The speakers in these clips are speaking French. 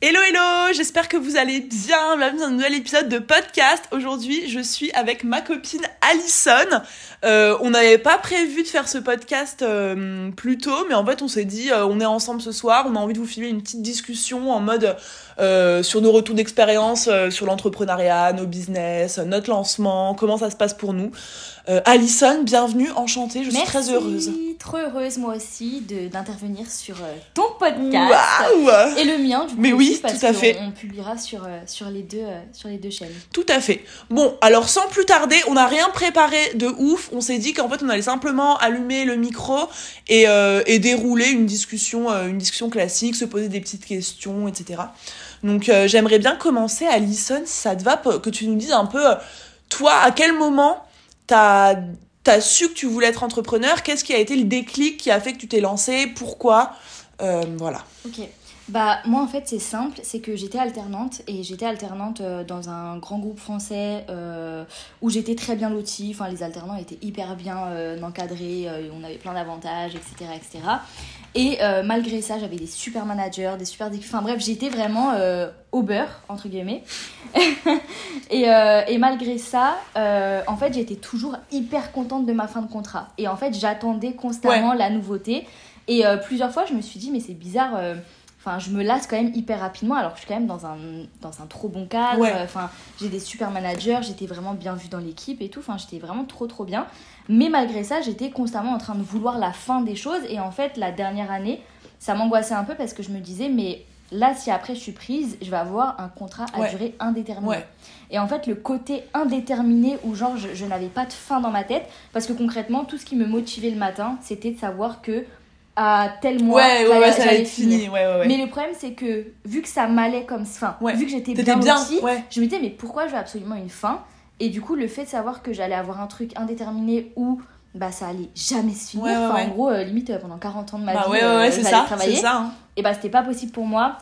Hello hello, j'espère que vous allez bien. Bienvenue dans un nouvel épisode de podcast. Aujourd'hui, je suis avec ma copine Alison. Euh, on n'avait pas prévu de faire ce podcast euh, plus tôt, mais en fait, on s'est dit, euh, on est ensemble ce soir, on a envie de vous filmer une petite discussion en mode sur nos retours d'expérience, sur l'entrepreneuriat, nos business, notre lancement, comment ça se passe pour nous. Alison, bienvenue, enchantée, je suis Merci, très heureuse. trop heureuse moi aussi d'intervenir sur ton podcast Waouh et le mien du coup Mais oui, tout à fait. On, publiera sur, euh, sur, les deux, euh, sur les deux chaînes. Tout à fait. Bon, alors sans plus tarder, on n'a rien préparé de ouf. On s'est dit qu'en fait, on allait simplement allumer le micro et, euh, et dérouler une discussion, euh, une discussion classique, se poser des petites questions, etc. Donc, euh, j'aimerais bien commencer, Alison, si ça te va, que tu nous dises un peu, toi, à quel moment t'as as su que tu voulais être entrepreneur? Qu'est-ce qui a été le déclic qui a fait que tu t'es lancé Pourquoi? Voilà. Ok. Bah moi en fait c'est simple, c'est que j'étais alternante et j'étais alternante euh, dans un grand groupe français euh, où j'étais très bien lotie, enfin les alternants étaient hyper bien euh, encadrés, on avait plein d'avantages, etc. etc. Et malgré ça j'avais des super managers, des super enfin bref j'étais vraiment au beurre entre guillemets. et, et malgré ça, en fait j'étais toujours hyper contente de ma fin de contrat. Et en fait j'attendais constamment la nouveauté. Et plusieurs fois, je me suis dit, mais c'est bizarre. Enfin, je me lasse quand même hyper rapidement, alors que je suis quand même dans un, dans un trop bon cadre. Ouais. Enfin, j'ai des super managers, j'étais vraiment bien vue dans l'équipe et tout. Enfin, j'étais vraiment trop, trop bien. Mais malgré ça, j'étais constamment en train de vouloir la fin des choses. Et en fait, la dernière année, ça m'angoissait un peu parce que je me disais, mais là, si après je suis prise, je vais avoir un contrat à Ouais. durée indéterminée. Ouais. Et en fait, le côté indéterminé où genre je, je n'avais pas de fin dans ma tête, parce que concrètement, tout ce qui me motivait le matin, c'était de savoir que à tel mois, Ouais, ouais, ouais, ça allait être fini. Ouais, ouais, ouais. Mais le problème, c'est que vu que ça m'allait comme Ouais. vu que j'étais bien, je me disais mais pourquoi je veux absolument une fin? Et du coup, le fait de savoir que j'allais avoir un truc indéterminé où bah ça allait jamais se finir, enfin en gros euh, limite euh, pendant 40 ans de ma Bah vie, euh, j'allais ça, travailler ça. hein. et bah c'était pas possible pour moi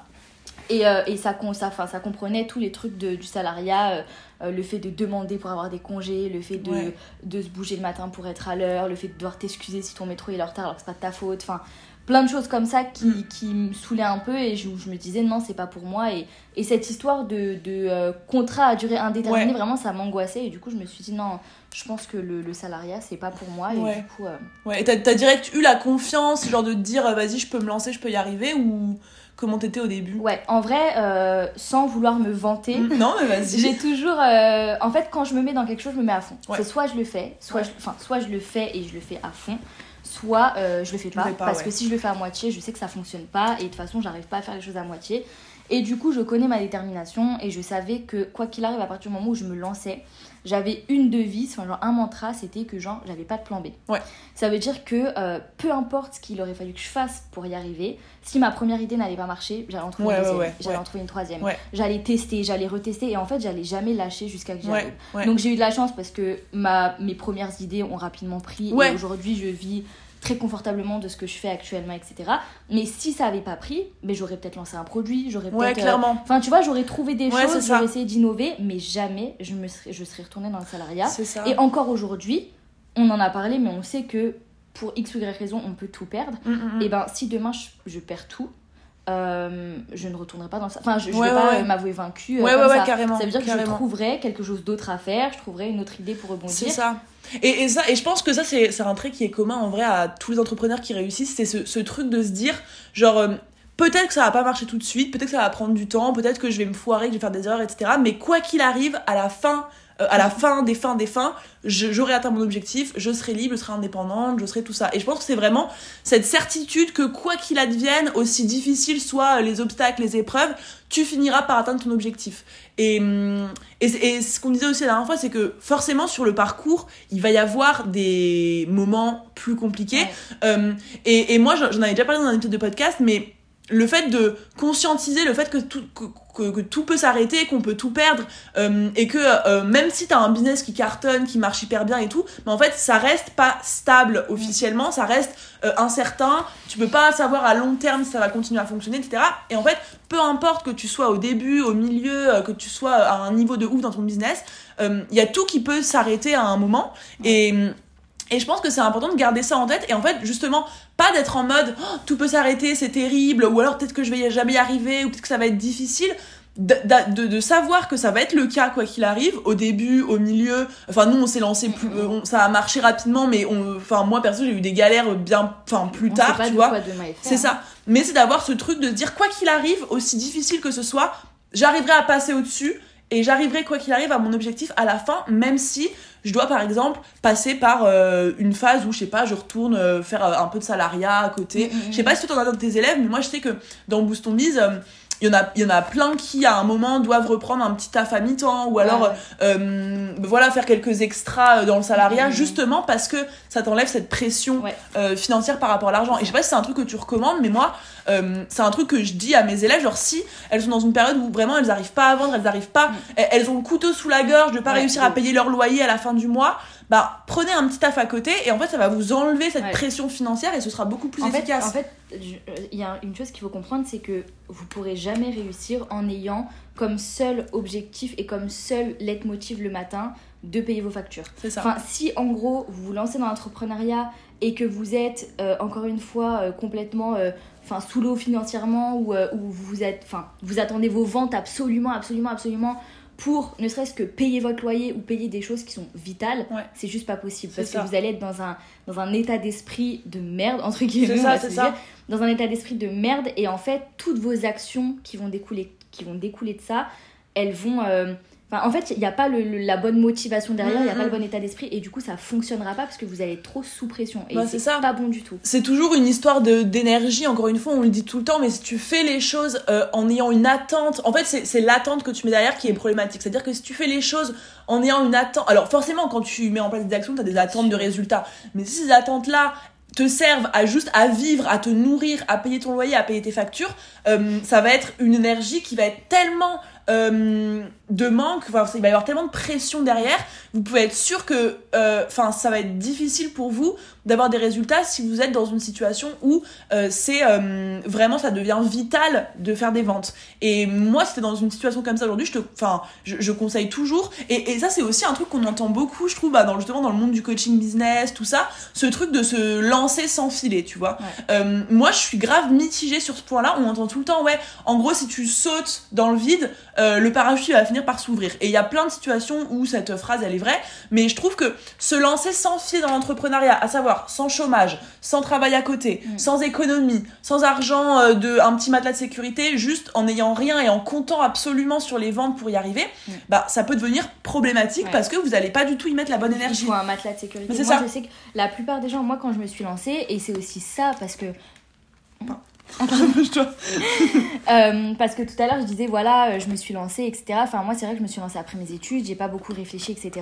et, euh, et ça, con- ça, enfin, ça comprenait tous les trucs de, du salariat euh, euh, le fait de demander pour avoir des congés le fait de, Ouais. de se bouger le matin pour être à l'heure le fait de devoir t'excuser si ton métro est en retard alors que c'est pas de ta faute enfin plein de choses comme ça qui, Mm. qui me saoulaient un peu et je, je me disais non c'est pas pour moi et, et cette histoire de, de euh, contrat à durée indéterminée Ouais. vraiment ça m'angoissait et du coup je me suis dit non je pense que le, le salariat c'est pas pour moi et Ouais. du coup euh, Ouais, et t'as, direct eu la confiance, genre de te dire, vas-y, je peux me lancer, je peux y arriver, ou comment t'étais au début ouais en vrai euh, sans vouloir me vanter Non, mais vas-y. J'ai toujours. euh, en fait, quand je me mets dans quelque chose, je me mets à fond. Ouais. C'est soit je le fais, soit, Ouais. je, enfin, soit je le fais et je le fais à fond, soit euh, je le fais le pas. fais pas, parce ouais. que si je le fais à moitié, je sais que ça fonctionne pas et de toute façon, j'arrive pas à faire les choses à moitié. Et du coup, je connais ma détermination et je savais que quoi qu'il arrive, à partir du moment où je me lançais, j'avais une devise, enfin, genre un mantra, c'était que genre j'avais pas de plan B. Ouais. Ça veut dire que euh, peu importe ce qu'il aurait fallu que je fasse pour y arriver, si ma première idée n'allait pas marcher, j'allais en trouver Ouais, une deuxième, ouais, j'allais en trouver une troisième, j'allais tester, j'allais retester et en fait j'allais jamais lâcher jusqu'à que j'y arrive. Donc j'ai eu de la chance parce que ma, mes premières idées ont rapidement pris et aujourd'hui je vis très confortablement de ce que je fais actuellement, etc. Mais si ça avait pas pris, mais j'aurais peut-être lancé un produit, j'aurais Ouais, peut-être... euh, clairement. Enfin, tu vois, j'aurais trouvé des Ouais, choses, j'aurais essayé d'innover, mais jamais je, me serais, je serais retournée dans le salariat. C'est ça. Et encore aujourd'hui, on en a parlé, mais on sait que pour X ou Y raison, on peut tout perdre. Mm, mm, mm. Et ben, si demain je, je perds tout, euh, je ne retournerai pas dans ça. Enfin, je, Ouais, vais ouais, pas ouais. m'avouer vaincue. euh, Ouais, comme ouais, ouais, ça. carrément. Ça veut dire que je trouverai quelque chose d'autre à faire, je trouverai une autre idée pour rebondir. C'est ça. Et, je pense que ça, c'est, c'est un trait qui est commun en vrai à tous les entrepreneurs qui réussissent. C'est ce, ce truc de se dire, genre, euh, peut-être que ça va pas marcher tout de suite, peut-être que ça va prendre du temps, peut-être que je vais me foirer, que je vais faire des erreurs, etc. Mais quoi qu'il arrive, à la fin, euh, à la fin des fins des fins, j'aurai atteint mon objectif, je serai libre, je serai indépendante, je serai tout ça. Et je pense que c'est vraiment cette certitude que quoi qu'il advienne, aussi difficile soient les obstacles, les épreuves, tu finiras par atteindre ton objectif. Et, hum, et, et ce qu'on disait aussi la dernière fois, c'est que forcément sur le parcours, il va y avoir des moments plus compliqués. Ouais. Euh, et, et moi, j'en j'en avais déjà parlé dans un épisode de podcast, mais le fait de conscientiser le fait que tout, peut s'arrêter, qu'on peut tout perdre, euh, et que euh, même si t'as un business qui cartonne, qui marche hyper bien et tout, mais en fait, ça reste pas stable officiellement, ça reste euh, incertain, tu peux pas savoir à long terme si ça va continuer à fonctionner, etc. Et en fait, peu importe que tu sois au début, au milieu, que tu sois à un niveau de ouf dans ton business, il y a tout qui peut s'arrêter à un moment. Et je pense que c'est important de garder ça en tête et en fait justement pas d'être en mode oh, tout peut s'arrêter, c'est terrible ou alors peut-être que je vais jamais y arriver ou peut-être que ça va être difficile. De, de, de, savoir que ça va être le cas quoi qu'il arrive au début au milieu enfin nous on s'est lancé plus on, ça a marché rapidement mais on enfin moi perso j'ai eu des galères bien enfin plus On tard sait pas tu de vois c'est hein. ça. Mais c'est d'avoir ce truc de se dire, quoi qu'il arrive, aussi difficile que ce soit, j'arriverai à passer au-dessus et j'arriverai, quoi qu'il arrive, à mon objectif à la fin, même si je dois, par exemple, passer par euh, une phase où, je sais pas, je retourne euh, faire euh, un peu de salariat à côté. Mm, mm, mm. Je sais pas si toi t'en as dans tes élèves, mais moi je sais que dans Boost Ton Biz, euh, il y, en a, il y en a plein qui à un moment doivent reprendre un petit taf à mi-temps ou alors Ouais. euh, voilà faire quelques extras dans le salariat Mhm. justement parce que ça t'enlève cette pression Ouais. euh, financière par rapport à l'argent et je sais pas si c'est un truc que tu recommandes mais moi euh, c'est un truc que je dis à mes élèves genre si elles sont dans une période où vraiment elles arrivent pas à vendre elles arrivent pas Mhm. elles, ont le couteau sous la gorge de pas Ouais, réussir à ouf. payer leur loyer à la fin du mois bah prenez un petit taf à côté et en fait ça va vous enlever cette Ouais. pression financière et ce sera beaucoup plus en fait, efficace en fait, euh, il y a une chose qu'il faut comprendre, c'est que vous pourrez jamais réussir en ayant comme seul objectif et comme seul leitmotiv le matin de payer vos factures. c'est ça Enfin, si en gros vous vous lancez dans l'entrepreneuriat et que vous êtes euh, encore une fois euh, complètement euh, enfin sous l'eau financièrement ou ou vous êtes enfin vous attendez vos ventes absolument absolument absolument pour ne serait-ce que payer votre loyer ou payer des choses qui sont vitales, Ouais. c'est juste pas possible parce ça. que vous allez être dans un dans un état d'esprit de merde entre guillemets, ça, se ça. dire, dans un état d'esprit de merde et en fait toutes vos actions qui vont découler qui vont découler de ça, elles vont euh, Enfin, en fait, il n'y a pas le, le- la bonne motivation derrière, il n'y a pas le bon état d'esprit, et du coup, ça fonctionnera pas parce que vous allez être trop sous pression. Et Bah, c'est pas bon du tout. c'est toujours une histoire d'énergie encore une fois on le dit tout le temps mais si tu fais les choses euh, en ayant une attente en fait c'est l'attente que tu mets derrière qui est problématique c'est à dire que si tu fais les choses en ayant une attente alors forcément quand tu mets en place des actions tu as des attentes de résultats mais si ces attentes là te servent à juste à vivre, à te nourrir, à payer ton loyer, à payer tes factures, euh, ça va être une énergie qui va être tellement euh, de manque, enfin, il va y avoir tellement de pression derrière, vous pouvez être sûr que euh, ça va être difficile pour vous d'avoir des résultats si vous êtes dans une situation où euh, c'est vraiment ça devient vital de faire des ventes. Et moi c'était dans une situation comme ça aujourd'hui, je te enfin je, je conseille toujours et, et ça c'est aussi un truc qu'on entend beaucoup je trouve bah, dans justement dans le monde du coaching business tout ça, ce truc de se lancer sans filer, tu vois. Ouais. Moi je suis grave mitigée sur ce point-là, on entend tout le temps ouais, en gros si tu sautes dans le vide, euh, le parachute va finir par s'ouvrir. Et il y a plein de situations où cette phrase elle est vraie, mais je trouve que se lancer sans filer dans l'entrepreneuriat, à savoir sans chômage, sans travail à côté, Mm. sans économie, sans argent euh, de un petit matelas de sécurité, juste en n'ayant rien et en comptant absolument sur les ventes pour y arriver, Mm. bah ça peut devenir problématique Ouais. parce que vous allez pas du tout y mettre la bonne Il énergie. faut un matelas de sécurité. Moi, ça. je sais que la plupart des gens, moi, quand je me suis lancée, et c'est aussi ça parce que. Euh, parce que tout à l'heure, je disais, voilà, euh, je me suis lancée, etc. Enfin, moi, c'est vrai que je me suis lancée après mes études, j'ai pas beaucoup réfléchi, etc.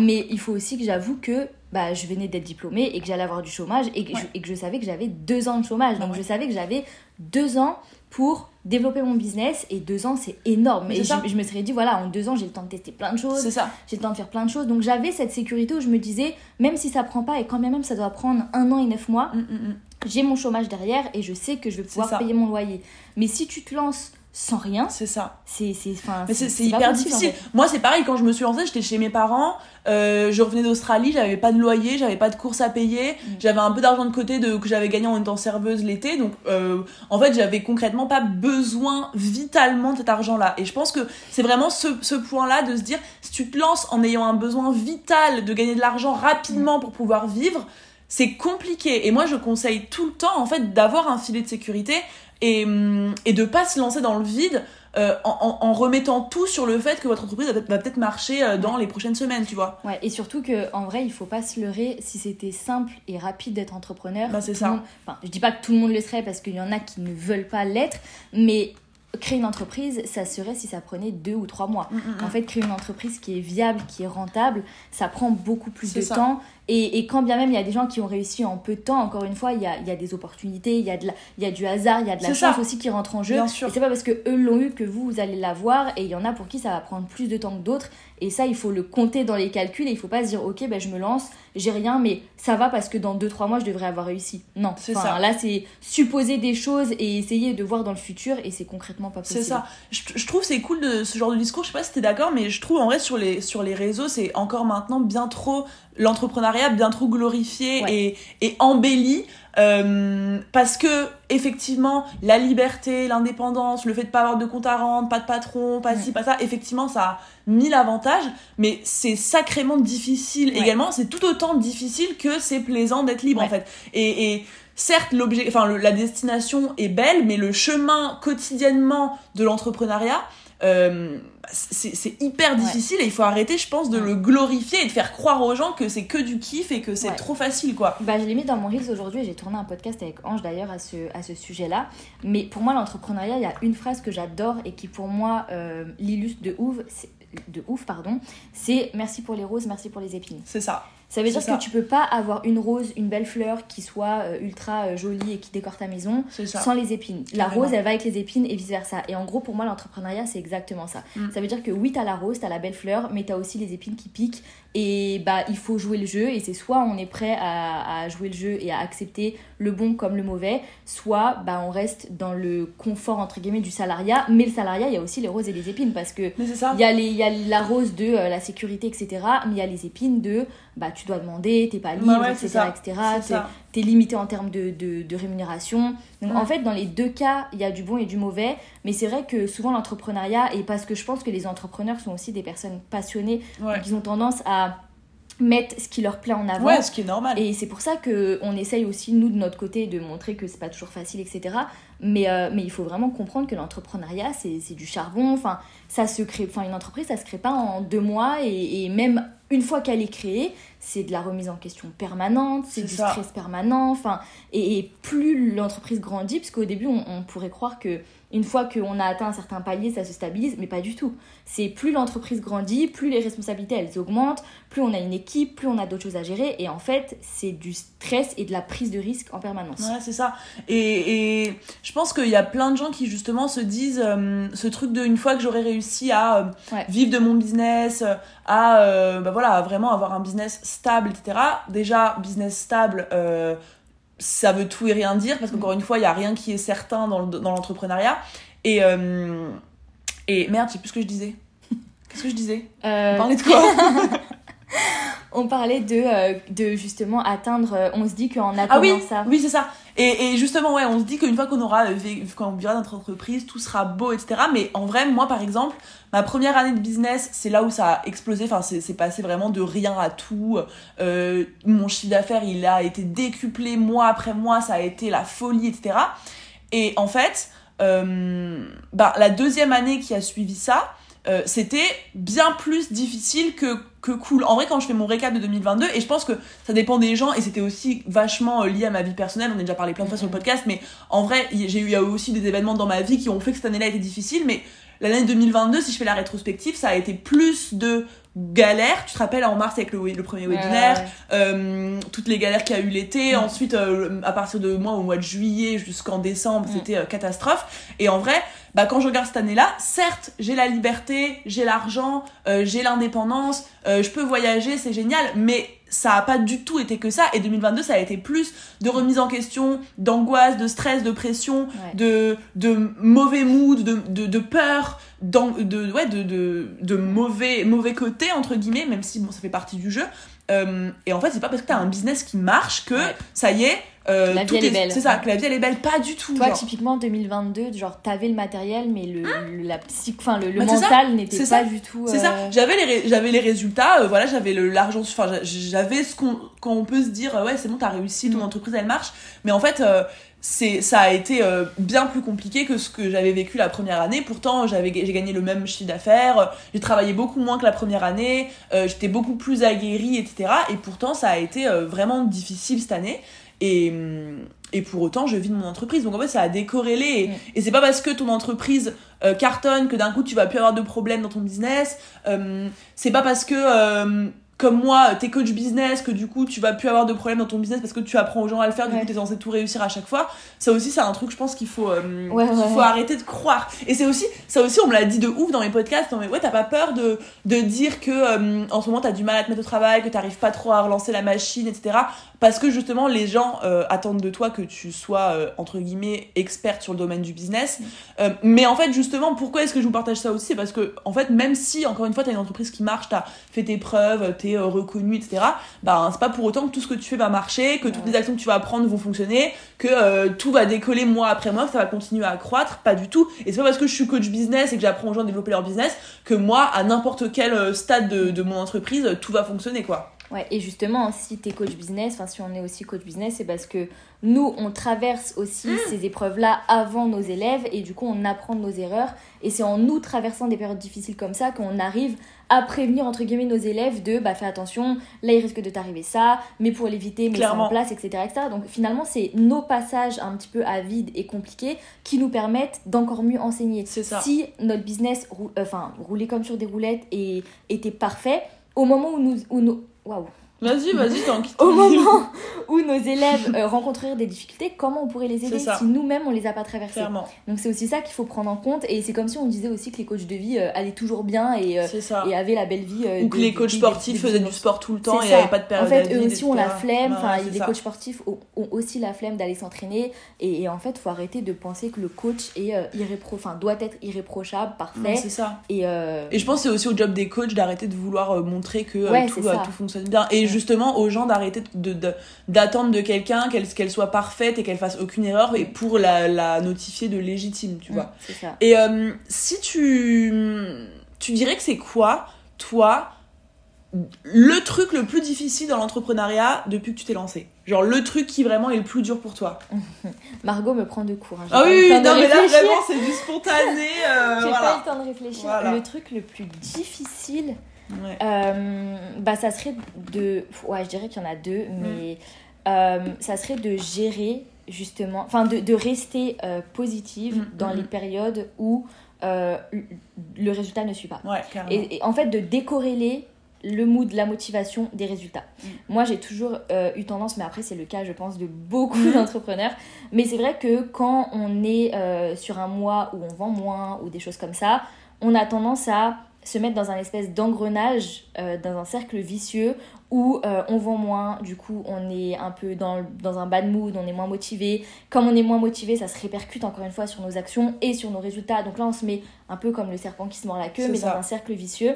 Mais il faut aussi que j'avoue que bah, je venais d'être diplômée et que j'allais avoir du chômage et que, Ouais. je, et que je savais que j'avais deux ans de chômage. Donc, Ouais. je savais que j'avais deux ans pour développer mon business et deux ans, c'est énorme. Et je, je me serais dit, voilà, en deux ans, j'ai le temps de tester plein de choses C'est ça. j'ai le temps de faire plein de choses. Donc j'avais cette sécurité où je me disais, même si ça prend pas, et quand même ça doit prendre un an et neuf mois, Mm, mm, mm. J'ai mon chômage derrière et je sais que je vais pouvoir payer mon loyer. Mais si tu te lances sans rien, C'est ça. c'est hyper en difficile. fait. Moi, c'est pareil, quand je me suis lancée, j'étais chez mes parents, euh, je revenais d'Australie, j'avais pas de loyer, j'avais pas de courses à payer, Mm. j'avais un peu d'argent de côté de, que j'avais gagné en étant serveuse l'été, donc euh, en fait, j'avais concrètement pas besoin vitalement de cet argent-là. Et je pense que c'est vraiment ce, ce point-là de se dire, si tu te lances en ayant un besoin vital de gagner de l'argent rapidement pour pouvoir vivre, c'est compliqué. Et moi, je conseille tout le temps, en fait, d'avoir un filet de sécurité et, hum, et de pas se lancer dans le vide euh, en, en- en remettant tout sur le fait que votre entreprise va peut-être- marcher euh, dans les prochaines semaines, tu vois. Ouais, et surtout que en vrai, il faut pas se leurrer. Si c'était simple et rapide d'être entrepreneur, Bah, c'est ça. monde- Enfin, je dis pas que tout le monde le serait parce qu'il y en a qui ne veulent pas l'être, mais créer une entreprise, ça serait si ça prenait deux ou trois mois. En fait, créer une entreprise qui est viable, qui est rentable, ça prend beaucoup plus de ça. temps. Et, et quand bien même il y a des gens qui ont réussi en peu de temps, encore une fois, il y a, il y a des opportunités, il y, a de la- il y a du hasard, il y a de la chance ça. aussi qui rentre en jeu. Bien sûr. Et c'est pas parce que eux l'ont eu que vous, vous allez l'avoir. Et il y en a pour qui ça va prendre plus de temps que d'autres. Et ça, il faut le compter dans les calculs. Et il faut pas se dire, ok, ben, je me lance, j'ai rien, mais ça va parce que dans 2-3 mois, je devrais avoir réussi. Non, C'est Enfin, ça. là, c'est supposer des choses et essayer de voir dans le futur. Et c'est concrètement pas possible. C'est ça. Je, je trouve c'est cool de ce genre de discours. Je sais pas si t'es d'accord, mais je trouve en vrai sur les sur les réseaux, c'est encore maintenant bien trop l'entrepreneuriat bien trop glorifié Ouais. et, et embelli. euh, parce que effectivement la liberté, l'indépendance, le fait de pas avoir de compte à rendre, pas de patron, pas ci, pas ça, effectivement ça mille avantages, mais c'est sacrément difficile Ouais. également. C'est tout autant difficile que c'est plaisant d'être libre en fait. Et, et certes l'objet, enfin le- la destination est belle, mais le chemin quotidiennement de l'entrepreneuriat. euh, c'est c'est hyper difficile et il faut arrêter je pense de Ouais. le glorifier et de faire croire aux gens que c'est que du kiff et que c'est Ouais. trop facile quoi Bah, je l'ai mis dans mon Reels aujourd'hui et j'ai tourné un podcast avec Ange d'ailleurs à ce, à ce sujet-là. Mais pour moi, l'entrepreneuriat, il y a une phrase que j'adore et qui pour moi euh, l'illustre de ouf, c'est- de ouf pardon, c'est merci pour les roses, merci pour les épines. c'est ça Ça veut dire ça. que tu peux pas avoir une rose, une belle fleur qui soit euh, ultra euh, jolie et qui décore ta maison sans les épines. La rose, elle va avec les épines et vice versa. Et en gros, pour moi, l'entrepreneuriat, c'est exactement ça. Mm. Ça veut dire que oui, t'as la rose, t'as la belle fleur, mais t'as aussi les épines qui piquent. Et bah, il faut jouer le jeu. Et c'est soit on est prêt à, à jouer le jeu et à accepter le bon comme le mauvais, soit bah, on reste dans le confort, entre guillemets, du salariat. Mais le salariat, il y a aussi les roses et les épines parce que. Il y, a les, il y a la rose de euh, la sécurité, etc. Mais il y a les épines de bah, tu dois demander, t'es pas libre, ouais, etc. ça. etc. Limité en termes de, de, de rémunération. Donc en fait, dans les deux cas, il y a du bon et du mauvais. Mais c'est vrai que souvent l'entrepreneuriat, et parce que je pense que les entrepreneurs sont aussi des personnes passionnées, ouais. donc ils ont tendance à mettre ce qui leur plaît en avant. ouais ce qui est normal Et c'est pour ça que on essaye aussi, nous, de notre côté, de montrer que c'est pas toujours facile, etc. Mais, euh, mais il faut vraiment comprendre que l'entrepreneuriat, c'est c'est du charbon. Enfin, ça se crée, enfin, une entreprise, ça se crée pas en deux mois. Et, et même une fois qu'elle est créée, c'est de la remise en question permanente, c'est du ça. stress permanent. Enfin, et, et plus l'entreprise grandit, parce qu'au début, on, on pourrait croire que une fois qu'on a atteint un certain palier, ça se stabilise, mais pas du tout. C'est plus l'entreprise grandit, plus les responsabilités elles augmentent, plus on a une équipe, plus on a d'autres choses à gérer, et en fait, c'est du stress et de la prise de risque en permanence. Ouais, c'est ça. Et, et je pense qu'il y a plein de gens qui justement se disent euh, ce truc de une fois que j'aurai réussi à euh, Ouais. vivre de mon business, euh, à euh, bah voilà, à vraiment avoir un business stable, etc. Déjà, business stable, ça veut tout et rien dire parce qu'encore une fois, il y a rien qui est certain dans le- dans l'entrepreneuriat. Et, euh, et merde, je sais plus ce que je disais. Qu'est-ce que je disais? Euh, On parlait de quoi? on parlait de, euh, de justement atteindre, euh, on se dit qu'en attendant Ah oui, ça. oui c'est ça. Et, et justement, ouais, on se dit qu'une fois qu'on aura, euh, quand on vivra notre entreprise, tout sera beau, etc. Mais en vrai, moi, par exemple, ma première année de business, c'est là où ça a explosé. Enfin, c'est c'est passé vraiment de rien à tout. Euh, mon chiffre d'affaires, il a été décuplé mois après mois. Ça a été la folie, etc. Et en fait, bah, la deuxième année qui a suivi ça, euh, c'était bien plus difficile que, que cool. En vrai, quand je fais mon récap de 2022, et je pense que ça dépend des gens, et c'était aussi vachement euh, lié à ma vie personnelle, on a déjà parlé plein de fois sur le podcast, mais en vrai, j'ai eu il y a eu aussi des événements dans ma vie qui ont fait que cette année-là était difficile, mais l'année 2022, si je fais la rétrospective, ça a été plus de galères. Tu te rappelles en mars avec le, le premier webinaire, euh, toutes les galères qu'il y a eu l'été. Mm. Ensuite, euh, à partir de moi, au mois de juillet jusqu'en décembre, Mm. c'était euh, catastrophe. Et en vrai, bah, quand je regarde cette année-là, certes, j'ai la liberté, j'ai l'argent, j'ai l'indépendance, je peux voyager, c'est génial, mais ça a pas du tout été que ça. Et 2022, ça a été plus de remise en question, d'angoisse, de stress, de pression, Ouais. de, de mauvais mood, de, de, de peur, de, ouais, de, de, de mauvais, mauvais côté, entre guillemets, même si bon, ça fait partie du jeu. Euh, et en fait, c'est pas parce que t'as un business qui marche que Ouais. ça y est, euh, La vie, elle est belle. C'est ça, que la vie elle est belle, pas du tout. Toi, genre. typiquement 2022, genre t'avais le matériel, mais le, le- la psy, enfin le, le Bah, mental n'était pas ça. du tout. C'est euh, ça, j'avais les, j'avais les résultats, euh, voilà, j'avais l'argent, enfin j'a- j'avais ce qu'on quand on peut se dire, euh, ouais c'est bon, t'as réussi, ton Mm. entreprise elle marche, mais en fait euh, c'est ça a été euh, bien plus compliqué que ce que j'avais vécu la première année. Pourtant j'avais j'ai gagné le même chiffre d'affaires, euh, j'ai travaillé beaucoup moins que la première année, euh, j'étais beaucoup plus aguerrie, etc. Et pourtant ça a été euh, vraiment difficile cette année. Et, hum, et pour autant, je vis de mon entreprise. Donc en fait, ça a décorrélé. Et, Mm. et c'est pas parce que ton entreprise euh, cartonne que d'un coup tu vas plus avoir de problèmes dans ton business. Euh, c'est pas parce que, euh, comme moi, t'es coach business que du coup tu vas plus avoir de problèmes dans ton business parce que tu apprends aux gens à le faire. Du Ouais. coup, t'es censé tout réussir à chaque fois. Ça aussi, c'est un truc, je pense qu'il faut, Ouais, faut ouais. arrêter de croire. Et c'est aussi, ça aussi, on me l'a dit de ouf dans mes podcasts. Non, mais ouais, t'as pas peur de, de dire que en ce moment t'as du mal à te mettre au travail, que t'arrives pas trop à relancer la machine, etc. parce que justement les gens euh, attendent de toi que tu sois euh, entre guillemets experte sur le domaine du business. Euh, mais en fait justement pourquoi est-ce que je vous partage ça aussi? C'est parce que en fait même si encore une fois tu as une entreprise qui marche, tu as fait tes preuves, tu es reconnu, etc. Bah c'est pas pour autant que tout ce que tu fais va marcher, que toutes les actions que tu vas prendre vont fonctionner, que tout va décoller mois après mois, que ça va continuer à croître, pas du tout. Et c'est pas parce que je suis coach business et que j'apprends aux gens à développer leur business que moi à n'importe quel stade de, de mon entreprise tout va fonctionner quoi. Ouais, et justement, si tu es coach business, enfin si on est aussi coach business, c'est parce que nous, on traverse aussi mm. ces épreuves-là avant nos élèves et du coup, on apprend de nos erreurs. Et c'est en nous traversant des périodes difficiles comme ça qu'on arrive à prévenir, entre guillemets, nos élèves de bah fais attention, là il risque de t'arriver ça, mais pour l'éviter, mets ça en place, etc., etc. Donc finalement, c'est nos passages un petit peu à vide et compliqués qui nous permettent d'encore mieux enseigner. Ça. Si notre business, enfin, roulait comme sur des roulettes et était parfait, au moment où nous, où nous wow, Vas-y, vas-y, tant Au moment où nos élèves euh, rencontreraient des difficultés, comment on pourrait les aider si nous-mêmes on les a pas traversées? Donc c'est aussi ça qu'il faut prendre en compte et c'est comme si on disait aussi que les coachs de vie euh, allaient toujours bien et, euh, et avaient la belle vie. Ou que les coachs sportifs faisaient du sport tout le temps et n'avaient pas de période. En fait, eux aussi ont la flemme, enfin les coachs sportifs ont, aussi la flemme d'aller s'entraîner et, en fait, il faut arrêter de penser que le coach est irrépro doit être irréprochable, parfait. C'est ça. Et, et je pense que c'est aussi au job des coachs d'arrêter de vouloir montrer que tout, tout fonctionne bien. Et justement aux gens d'arrêter d'attendre de, de, quelqu'un qu'elle soit parfaite et qu'elle fasse aucune erreur et pour la, la notifier de légitime, tu vois. Et euh, si tu, tu dirais que c'est quoi, toi, le truc le plus difficile dans l'entrepreneuriat depuis que tu t'es lancé Genre le truc qui vraiment est le plus dur pour toi? Margot me prend de cours. Hein. Ah oui, non mais là vraiment c'est du spontané. Euh, J'ai pas eu le temps de réfléchir. Le truc le plus difficile, euh, bah, ça serait de. Ouais, je dirais qu'il y en a deux, mm. mais euh, ça serait de gérer justement. Enfin, de, de rester euh, positive mm, dans mm, les périodes où le résultat ne suit pas. et, en fait, de décorréler le mood, la motivation des résultats. Moi, j'ai toujours eu tendance, mais après, c'est le cas, je pense, de beaucoup d'entrepreneurs. Mais c'est vrai que quand on est sur un mois où on vend moins ou des choses comme ça, on a tendance à se mettre dans un espèce d'engrenage, euh, dans un cercle vicieux où euh, on vend moins, du coup on est un peu dans, dans un bad mood, on est moins motivé. Comme on est moins motivé, ça se répercute encore une fois sur nos actions et sur nos résultats. Donc là on se met un peu comme le serpent qui se mord la queue, mais dans un cercle vicieux.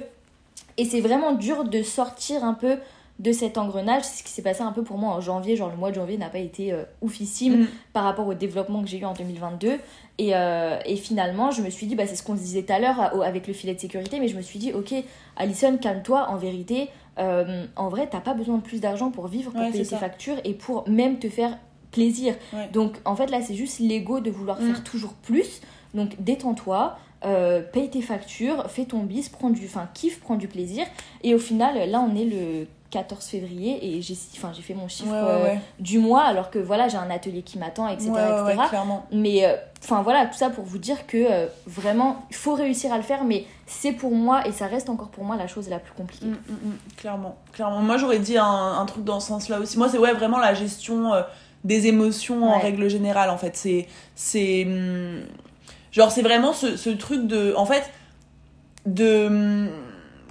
Et c'est vraiment dur de sortir un peu de cet engrenage. C'est ce qui s'est passé un peu pour moi en janvier. Genre, le mois de janvier n'a pas été euh, oufissime mm. par rapport au développement que j'ai eu en 2022. Et, euh, et finalement, je me suis dit, bah, c'est ce qu'on se disait tout à l'heure avec le filet de sécurité, mais je me suis dit, ok, Alison, calme-toi. En vérité, euh, en vrai, t'as pas besoin de plus d'argent pour vivre, pour payer tes factures et pour même te faire plaisir. Donc, en fait, là, c'est juste l'ego de vouloir mm. faire toujours plus. Donc, détends-toi. Paye tes factures, fais ton bis, prends du, enfin, kiffe, prends du plaisir. Et au final, là, on est le 14 février et j'ai enfin, fait mon chiffre euh, du mois alors que voilà j'ai un atelier qui m'attend etc etc mais euh, enfin voilà tout ça pour vous dire que euh, vraiment il faut réussir à le faire mais c'est pour moi et ça reste encore pour moi la chose la plus compliquée. Mm, mm, mm. clairement clairement. Moi j'aurais dit un, truc dans ce sens là aussi. Moi c'est ouais vraiment la gestion des émotions en règle générale en fait. C'est c'est genre c'est vraiment ce, ce truc de en fait de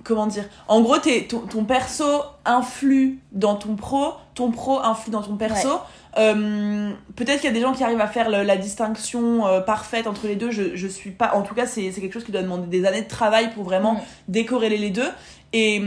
comment dire en gros ton, perso influe dans ton pro ton pro influe dans ton perso. Euh, peut-être qu'il y a des gens qui arrivent à faire la distinction euh, parfaite entre les deux. Je, je suis pas en tout cas c'est quelque chose qui doit demander des années de travail pour vraiment décorréler les deux. Et,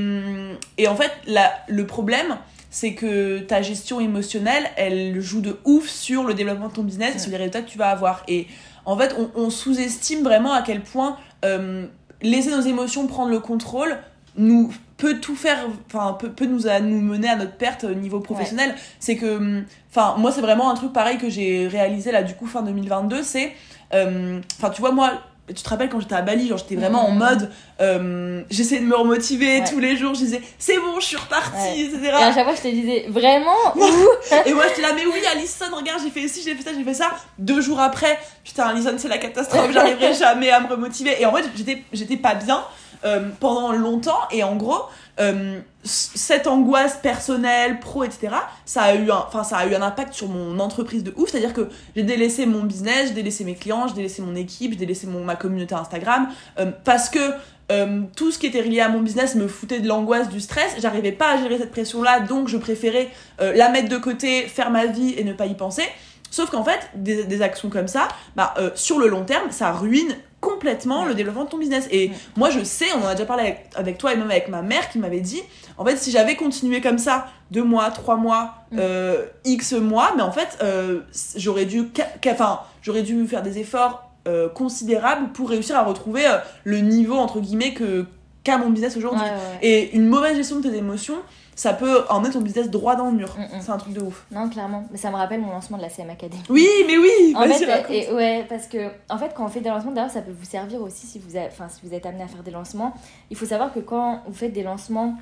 et en fait la, le problème c'est que ta gestion émotionnelle elle joue de ouf sur le développement de ton business et sur les résultats que tu vas avoir. Et en fait on, sous-estime vraiment à quel point euh, laisser nos émotions prendre le contrôle nous peut tout faire enfin peut, peut nous à nous mener à notre perte au niveau professionnel. C'est que enfin moi c'est vraiment un truc pareil que j'ai réalisé là du coup fin 2022 c'est euh, enfin tu vois moi tu te rappelles quand j'étais à Bali, genre j'étais vraiment en mm. mode, euh, j'essayais de me remotiver tous les jours, je disais c'est bon, je suis repartie, etc. Et à chaque fois je te disais vraiment Et moi j'étais là, mais oui, Alison, regarde, j'ai fait ci, j'ai fait ça, j'ai fait ça. Deux jours après, putain, Alison, c'est la catastrophe, j'arriverai jamais à me remotiver. Et en fait, j'étais pas bien. Euh, pendant longtemps et en gros euh, cette angoisse personnelle pro etc ça a eu un ça a eu un impact sur mon entreprise de ouf c'est à dire que j'ai délaissé mon business j'ai délaissé mes clients j'ai délaissé mon équipe j'ai délaissé mon ma communauté Instagram euh, parce que euh, tout ce qui était lié à mon business me foutait de l'angoisse, du stress. J'arrivais pas à gérer cette pression-là, donc je préférais la mettre de côté, faire ma vie et ne pas y penser. Sauf qu'en fait, des, des actions comme ça, bah, sur le long terme, ça ruine complètement le développement de ton business. Et moi, je sais, on en a déjà parlé avec, avec toi et même avec ma mère qui m'avait dit, en fait, si j'avais continué comme ça, deux mois, trois mois, Mm. euh, X mois, mais en fait, euh, j'aurais dû, ca- ca- enfin, j'aurais dû faire des efforts euh, considérables pour réussir à retrouver le niveau, entre guillemets, que qu'a mon business aujourd'hui. Et une mauvaise gestion de tes émotions, ça peut emmener ton business droit dans le mur. Mm, mm. C'est un truc de ouf. Non, clairement. Mais ça me rappelle mon lancement de la CM Academy. Oui, mais oui, En fait, et, ouais, parce que en fait, quand on fait des lancements, d'ailleurs, ça peut vous servir aussi si vous, avez- si vous êtes amené à faire des lancements. Il faut savoir que quand vous faites des lancements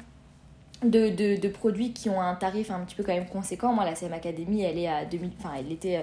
de, de, de produits qui ont un tarif un petit peu quand même conséquent, moi, la CM Academy, elle est à 2000, enfin, elle était,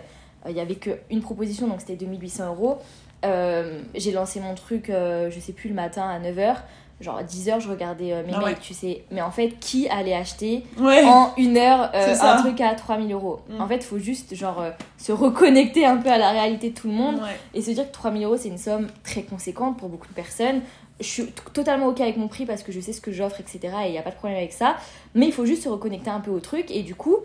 euh, il y avait qu'une proposition, donc c'était 2800 euros. Euh, J'ai lancé mon truc, euh, je sais plus, le matin à 9h. Genre à 10h, je regardais euh, mes Ah mails, ouais. tu sais. Mais en fait, qui allait acheter Ouais. en une heure euh, un truc à 3000 euros. Mm. En fait, il faut juste genre euh, se reconnecter un peu à la réalité de tout le monde Ouais. et se dire que 3000 euros c'est une somme très conséquente pour beaucoup de personnes. Je suis totalement ok avec mon prix parce que je sais ce que j'offre, etc. Et il n'y a pas de problème avec ça. Mais il faut juste se reconnecter un peu au truc. Et du coup,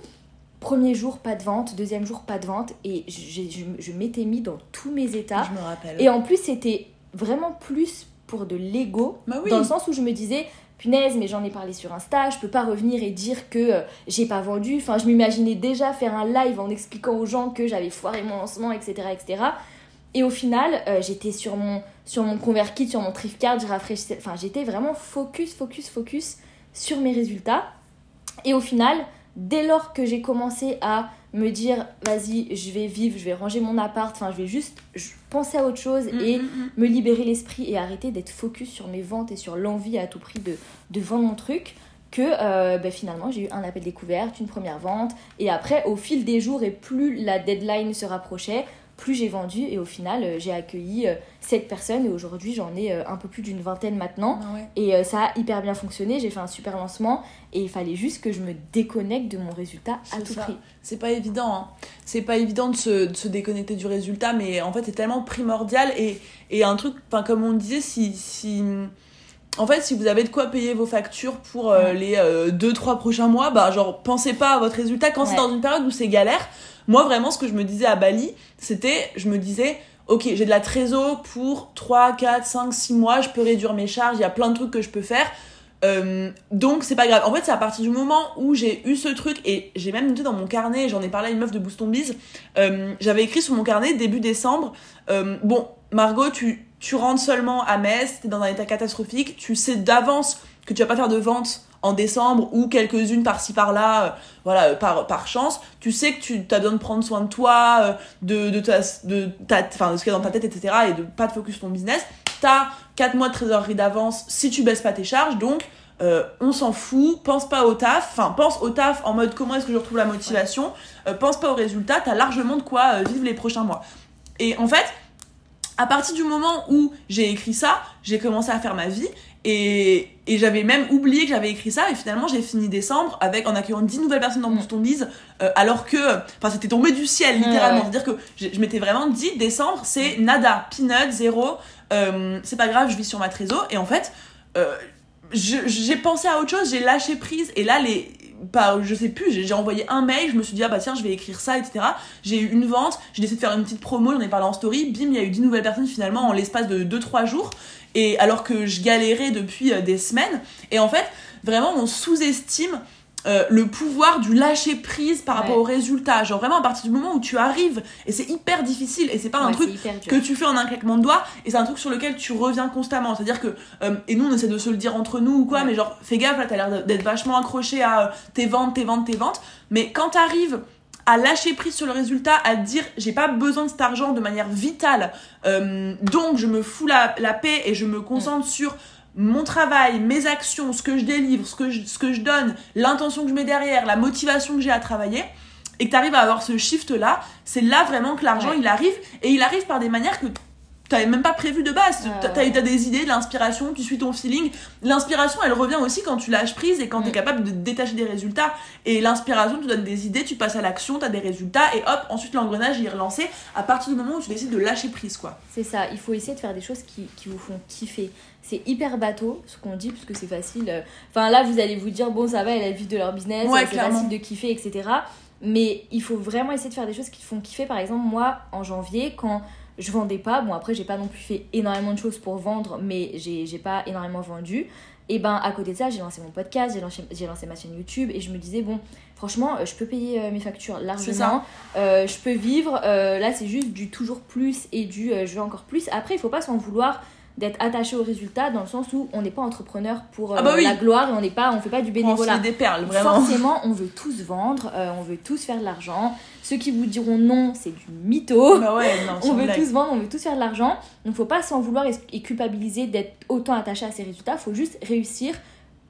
premier jour, pas de vente. Deuxième jour, pas de vente. Et j'ai- je, je m'étais mis dans tous mes états. Je me rappelle. Et en plus, c'était vraiment plus pour de l'ego. Bah oui. Dans le sens où je me disais, punaise, mais j'en ai parlé sur Insta, je peux pas revenir et dire que euh, j'ai pas vendu. Enfin, je m'imaginais déjà faire un live en expliquant aux gens que j'avais foiré mon lancement, etc. etc. Et au final, euh, j'étais sur mon, sur mon ConvertKit, sur mon je rafraîchissais. Enfin, j'étais vraiment focus, focus, focus sur mes résultats. Et au final, dès lors que j'ai commencé à me dire, vas-y, je vais vivre, je vais ranger mon appart, enfin, je vais juste penser à autre chose Mm, et mm, mm. me libérer l'esprit et arrêter d'être focus sur mes ventes et sur l'envie à tout prix de, de vendre mon truc que euh, ben, finalement j'ai eu un appel découverte, une première vente et après au fil des jours et plus la deadline se rapprochait, plus j'ai vendu et au final euh, j'ai accueilli euh, 7 personnes et aujourd'hui j'en ai euh, un peu plus d'une vingtaine maintenant Ah ouais. et ça a hyper bien fonctionné, j'ai fait un super lancement et il fallait juste que je me déconnecte de mon résultat à tout ça. prix. C'est pas évident, hein. C'est pas évident de se, de se déconnecter du résultat, mais en fait, c'est tellement primordial. Et, et un truc, comme on disait, si, si. En fait, si vous avez de quoi payer vos factures pour euh, Ouais. les 2-3 prochains mois, bah, genre, pensez pas à votre résultat quand c'est dans une période où c'est galère. Moi, vraiment, ce que je me disais à Bali, c'était, je me disais, ok, j'ai de la trésor pour 3, 4, 5, 6 mois, je peux réduire mes charges, il y a plein de trucs que je peux faire. Euh, donc c'est pas grave. En fait, c'est à partir du moment où j'ai eu ce truc et j'ai même noté dans mon carnet, j'en ai parlé à une meuf de Boost Ton Biz, euh, j'avais écrit sur mon carnet début décembre, euh, bon, Margot, tu, tu rentres seulement à Metz, t'es dans un état catastrophique, tu sais d'avance que tu vas pas faire de vente en décembre ou quelques-unes par-ci par-là, euh, voilà, euh, par, par chance, tu sais que tu as besoin de prendre soin de toi, euh, de, de, ta, de, ta, enfin, de ce qu'il y a dans ta tête, etc. et de pas te focus sur ton business. T'as 4 mois de trésorerie d'avance si tu baisses pas tes charges, donc on s'en fout, pense pas au taf, enfin pense au taf en mode comment est-ce que je retrouve la motivation, pense pas au résultat, t'as largement de quoi vivre les prochains mois. Et en fait, à partir du moment où j'ai écrit ça, j'ai commencé à faire ma vie et, et j'avais même oublié que j'avais écrit ça et finalement j'ai fini décembre avec en accueillant 10 nouvelles personnes dans Mm. Boost Ton Biz euh, alors que enfin c'était tombé du ciel littéralement. Ouais, c'est-à-dire que je, je m'étais vraiment dit décembre c'est nada peanut zéro euh, c'est pas grave je vis sur ma trésor. Et en fait euh, j'ai pensé à autre chose j'ai lâché prise. Et là les pas je sais plus j'ai envoyé un mail je me suis dit ah bah tiens je vais écrire ça etc j'ai eu une vente j'ai décidé de faire une petite promo j'en ai parlé en story bim il y a eu 10 nouvelles personnes finalement en l'espace de 2-3 jours. Et alors que je galérais depuis euh, des semaines et en fait vraiment on sous-estime euh, le pouvoir du lâcher prise par rapport au résultat. Genre vraiment à partir du moment où tu arrives et c'est hyper difficile et c'est pas un truc que tu fais en un claquement de doigts et c'est un truc sur lequel tu reviens constamment. C'est à dire que euh, et nous on essaie de se le dire entre nous ou quoi Ouais. mais genre fais gaffe là t'as l'air d'être vachement accroché à euh, tes ventes tes ventes tes ventes. Mais quand t'arrives à lâcher prise sur le résultat à te dire j'ai pas besoin de cet argent de manière vitale euh, donc je me fous la, la paix et je me concentre sur mon travail, mes actions, ce que je délivre, ce que je, ce que je donne, l'intention que je mets derrière, la motivation que j'ai à travailler, et que tu arrives à avoir ce shift là, c'est là vraiment que l'argent Ouais. il arrive, et il arrive par des manières que t'avais même pas prévu de base. T'as t'as- t'as des idées, de l'inspiration, tu suis ton feeling. L'inspiration, elle revient aussi quand tu lâches prise et quand t'es Mm. capable de détacher des résultats. Et l'inspiration te donne des idées, tu passes à l'action, t'as des résultats et hop, ensuite l'engrenage est relancé à partir du moment où tu décides de lâcher prise quoi. C'est ça, il faut essayer de faire des choses qui, qui vous font kiffer. C'est hyper bateau ce qu'on dit, parce que c'est facile. euh, Enfin là, vous allez vous dire, bon, ça va, elles vivent de leur business, Ouais, c'est facile de kiffer, etc. Mais il faut vraiment essayer de faire des choses qui te font kiffer. Par exemple, moi, en janvier, quand je vendais pas, bon, après, j'ai pas non plus fait énormément de choses pour vendre, mais j'ai pas énormément vendu. Et ben, à côté de ça, j'ai lancé mon podcast, j'ai lancé, lancé ma chaîne YouTube, et je me disais, bon, franchement, euh, je peux payer euh, mes factures largement. Euh, je peux vivre. euh, là, c'est juste du toujours plus et du euh, je veux encore plus. Après, il faut pas s'en vouloir d'être attaché au résultat dans le sens où on n'est pas entrepreneur pour euh, Ah bah oui. la gloire et on n'est pas on fait pas du On bénévolat. fait des perles vraiment. Forcément, on veut tous vendre, euh, on veut tous faire de l'argent. Ceux qui vous diront non, c'est du mytho. Bah ouais, non, On veut blague. tous vendre, on veut tous faire de l'argent. Donc faut pas s'en vouloir et, et culpabiliser d'être autant attaché à ces résultats. Faut juste réussir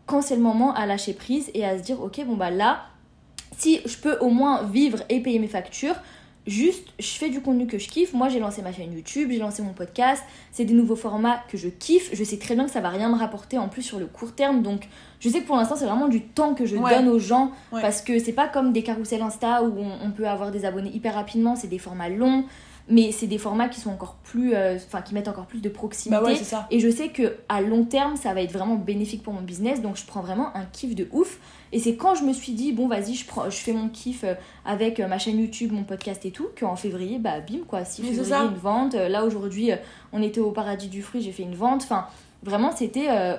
quand c'est le moment à lâcher prise et à se dire ok bon bah là si je peux au moins vivre et payer mes factures juste je fais du contenu que je kiffe. Moi j'ai lancé ma chaîne YouTube j'ai lancé mon podcast. C'est des nouveaux formats que je kiffe. Je sais très bien que ça va rien me rapporter en plus sur le court terme. Donc je sais que pour l'instant c'est vraiment du temps que je Ouais. donne aux gens Ouais. parce que c'est pas comme des carousels Insta où on, on peut avoir des abonnés hyper rapidement. C'est des formats longs mais c'est des formats qui sont encore plus euh, enfin qui mettent encore plus de proximité Bah ouais, c'est ça. et je sais que à long terme, ça va être vraiment bénéfique pour mon business. Donc je prends vraiment un kiff de ouf. Et c'est quand je me suis dit, bon, vas-y, je, prends, je fais mon kiff euh, avec euh, ma chaîne YouTube, mon podcast et tout, qu'en février, bah bim, quoi. Si février, ça. une vente. Là, aujourd'hui, on était au paradis du fruit, j'ai fait une vente. Enfin, vraiment, c'était euh,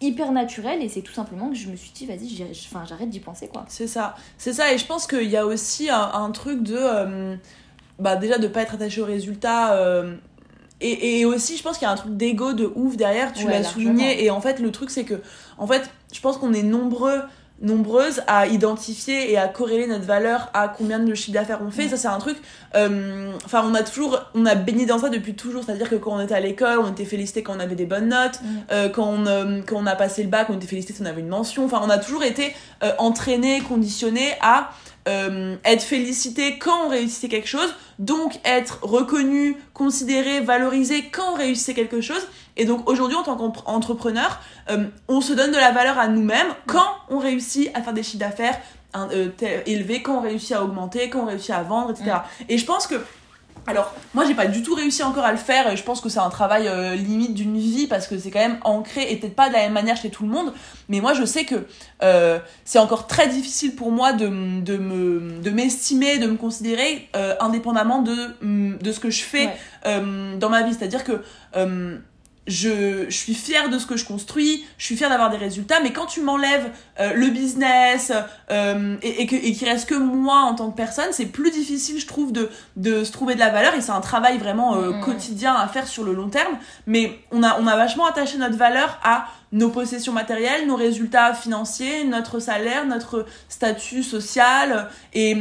hyper naturel. Et c'est tout simplement que je me suis dit, vas-y, j'arrête d'y penser, quoi. C'est ça, c'est ça, et je pense qu'il y a aussi un, un truc de. euh, bah, déjà de pas être attaché aux résultats. euh, et, et aussi, je pense qu'il y a un truc d'ego de ouf derrière, tu Ouais, l'as souligné. Et en fait, le truc, c'est que, en fait, je pense qu'on est nombreux, nombreuses à identifier et à corréler notre valeur à combien de chiffre d'affaires on fait. Ça, c'est un truc. euh, Enfin, on a toujours. On a baigné dans ça depuis toujours. C'est-à-dire que quand on était à l'école, on était félicité quand on avait des bonnes notes. Euh, quand, on, euh, quand on a passé le bac, on était félicité si on avait une mention. Enfin, on a toujours été euh, entraîné, conditionné à euh, être félicité quand on réussissait quelque chose, donc être reconnu, considéré, valorisé quand on réussissait quelque chose. Et donc aujourd'hui, en tant qu'entrepreneur, euh, on se donne de la valeur à nous-mêmes quand on réussit à faire des chiffres d'affaires hein, euh, élevés, quand on réussit à augmenter, quand on réussit à vendre, etc. Et je pense que alors, moi, j'ai pas du tout réussi encore à le faire. et Je pense que c'est un travail euh, limite d'une vie parce que c'est quand même ancré et peut-être pas de la même manière chez tout le monde. Mais moi, je sais que euh, c'est encore très difficile pour moi de, de me de m'estimer, de me considérer euh, indépendamment de, de ce que je fais Ouais. euh, dans ma vie. C'est-à-dire que euh, je, je suis fière de ce que je construis, je suis fière d'avoir des résultats, mais quand tu m'enlèves euh, le business euh, et, et que- et qu'il reste que moi en tant que personne, c'est plus difficile, je trouve, de, de se trouver de la valeur et c'est un travail vraiment euh, Mhm. quotidien à faire sur le long terme. Mais on a, on a vachement attaché notre valeur à nos possessions matérielles, nos résultats financiers, notre salaire, notre statut social et,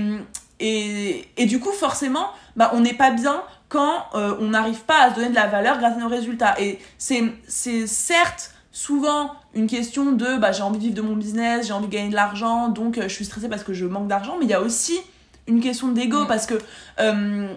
et, et du coup forcément bah, on n'est pas bien quand euh, on n'arrive pas à se donner de la valeur grâce à nos résultats. Et c'est c'est certes souvent une question de bah, j'ai envie de vivre de mon business, j'ai envie de gagner de l'argent, donc euh, je suis stressée parce que je manque d'argent, mais il y a aussi une question d'ego Mm. parce que euh,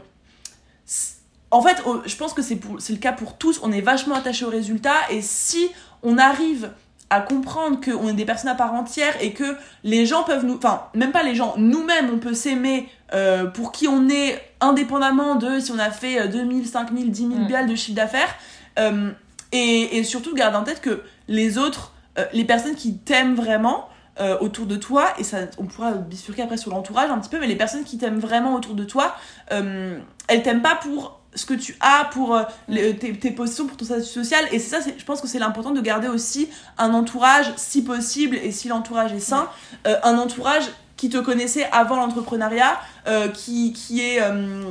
en fait, je pense que c'est pour- c'est le cas pour tous, on est vachement attaché aux résultats et si on arrive à comprendre qu'on est des personnes à part entière et que les gens peuvent nous enfin même pas les gens nous-mêmes on peut s'aimer euh, pour qui on est indépendamment de si on a fait euh, 2000 5000 10 000 Mm. balles de chiffre d'affaires euh, et, et surtout garde en tête que les autres euh, les personnes qui t'aiment vraiment euh, autour de toi et ça on pourra bifurquer après sur l'entourage un petit peu mais les personnes qui t'aiment vraiment autour de toi elles t'aiment pas pour ce que tu as pour les- tes, tes positions pour ton statut social et ça je pense que c'est l'important de garder aussi un entourage si possible et si l'entourage est sain un entourage qui te connaissait avant l'entrepreneuriat euh, qui, qui est euh,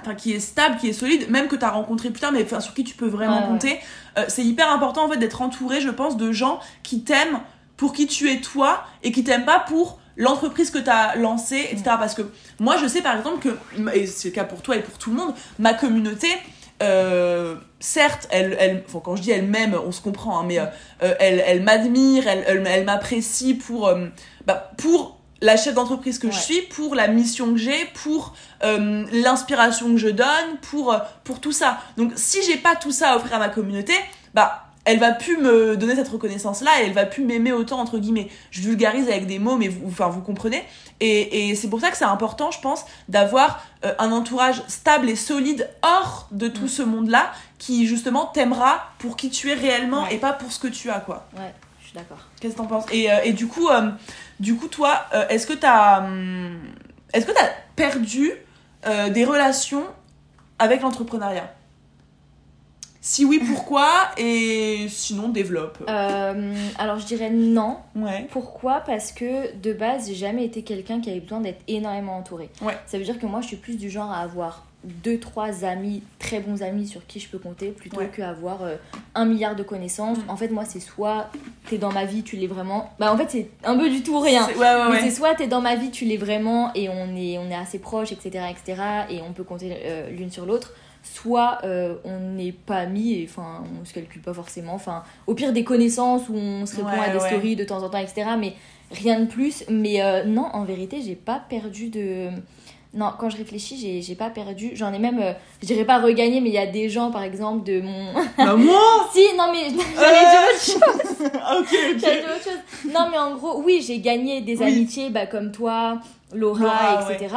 enfin qui est stable qui est solide même que tu as rencontré plus tard mais enfin, sur qui tu peux vraiment Ouais, ouais. compter Euh, c'est hyper important en fait d'être entouré je pense de gens qui t'aiment pour qui tu es toi et qui t'aiment pas pour l'entreprise que tu as lancée etc parce que moi je sais par exemple que et c'est le cas pour toi et pour tout le monde ma communauté euh, certes, elle, elle, enfin, quand je dis elle m'aime, on se comprend, hein, mais euh, elle, elle m'admire, elle, elle, elle m'apprécie pour, bah, pour la chef d'entreprise que je suis, pour la mission que j'ai, pour euh, l'inspiration que je donne, pour, euh, pour tout ça. Donc si j'ai pas tout ça à offrir à ma communauté, bah elle va plus me donner cette reconnaissance là et elle va plus m'aimer autant entre guillemets. Je vulgarise avec des mots mais vous enfin vous comprenez et, et c'est pour ça que c'est important je pense d'avoir euh, un entourage stable et solide hors de tout Mm. ce monde-là qui justement t'aimera pour qui tu es réellement Ouais. et pas pour ce que tu as quoi. Ouais, suis d'accord. Qu'est-ce que t'en penses? Et, euh, et du coup, euh, du coup, toi, euh, est-ce que t'as, est-ce que t'as perdu des relations avec l'entrepreneuriat? Si oui, pourquoi? Et sinon, développe. Euh, alors je dirais non. Ouais. Pourquoi? Parce que de base, j'ai jamais été quelqu'un qui avait besoin d'être énormément entouré. Ouais. Ça veut dire que moi, je suis plus du genre à avoir deux, trois amis, très bons amis sur qui je peux compter, plutôt Ouais. qu'avoir euh, un milliard de connaissances. Mm. En fait, moi, c'est soit t'es dans ma vie, tu l'es vraiment. Bah, en fait, c'est un peu du tout rien. C'est- Ouais, ouais, Mais c'est soit t'es dans ma vie, tu l'es vraiment et on est, on est assez proches, etc., etc. Et on peut compter euh, l'une sur l'autre. Soit euh, on n'est pas amis et enfin on se calcule pas forcément. Enfin, au pire des connaissances où on se répond à des stories de temps en temps, etc. Mais rien de plus. Mais non, en vérité, j'ai pas perdu de. Non, quand je réfléchis, j'ai j'ai pas perdu. J'en ai même, euh, je dirais pas regagné, mais il y a des gens, par exemple, de mon. Bah, moi si, non, mais j'allais dire autre chose. Ok, J'allais ok. dire autre chose. Non, mais en gros, oui, j'ai gagné des Oui. amitiés bah, comme toi, Laura, Laura, etc.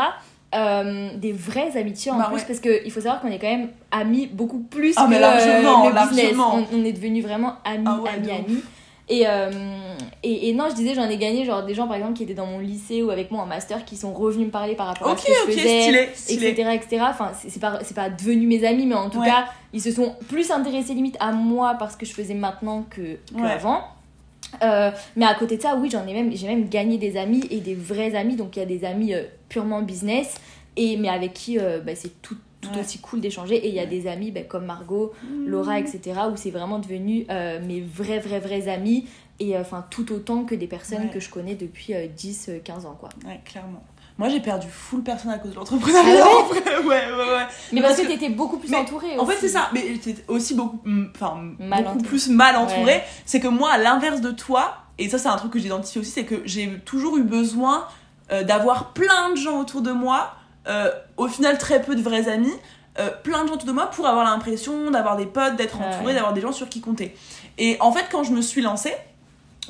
Euh, des vraies amitiés en Bah, plus, ouais. parce qu'il faut savoir qu'on est quand même amis beaucoup plus Ah, que mais largement, euh, le business. largement. On, on est devenus vraiment amis, Ah ouais, amis, amis. Et, euh, et, et non, je disais, j'en ai gagné genre des gens par exemple qui étaient dans mon lycée ou avec moi en master qui sont revenus me parler par rapport à ce que je faisais stylé, stylé. etc etc enfin c'est pas pas devenu mes amis mais en tout Ouais. cas ils se sont plus intéressés limite à moi parce que je faisais maintenant que, que Ouais. avant Euh, mais à côté de ça oui j'en ai même j'ai même gagné des amis et des vrais amis donc il y a des amis euh, purement business et mais avec qui bah, c'est tout tout Ouais. aussi cool d'échanger et il y a des amis bah, comme Margot Laura etc où c'est vraiment devenu euh, mes vrais vrais vrais amis et euh, enfin tout autant que des personnes Ouais. que je connais depuis euh, 10 euh, 15 ans quoi Ouais, clairement. Moi, j'ai perdu full personne à cause de l'entrepreneuriat. Ah ouais ouais, ouais, ouais. mais Parce parce que que- t'étais beaucoup plus mais entourée En fait, aussi. c'est ça, mais c'est aussi beaucoup, enfin, beaucoup plus mal entouré. Ouais. C'est que moi, à l'inverse de toi, et ça, c'est un truc que j'identifie aussi, c'est que j'ai toujours eu besoin euh, d'avoir plein de gens autour de moi, euh, au final, très peu de vrais amis, euh, plein de gens autour de moi pour avoir l'impression d'avoir des potes, d'être Ouais. entouré, d'avoir des gens sur qui compter. Et en fait, quand je me suis lancée,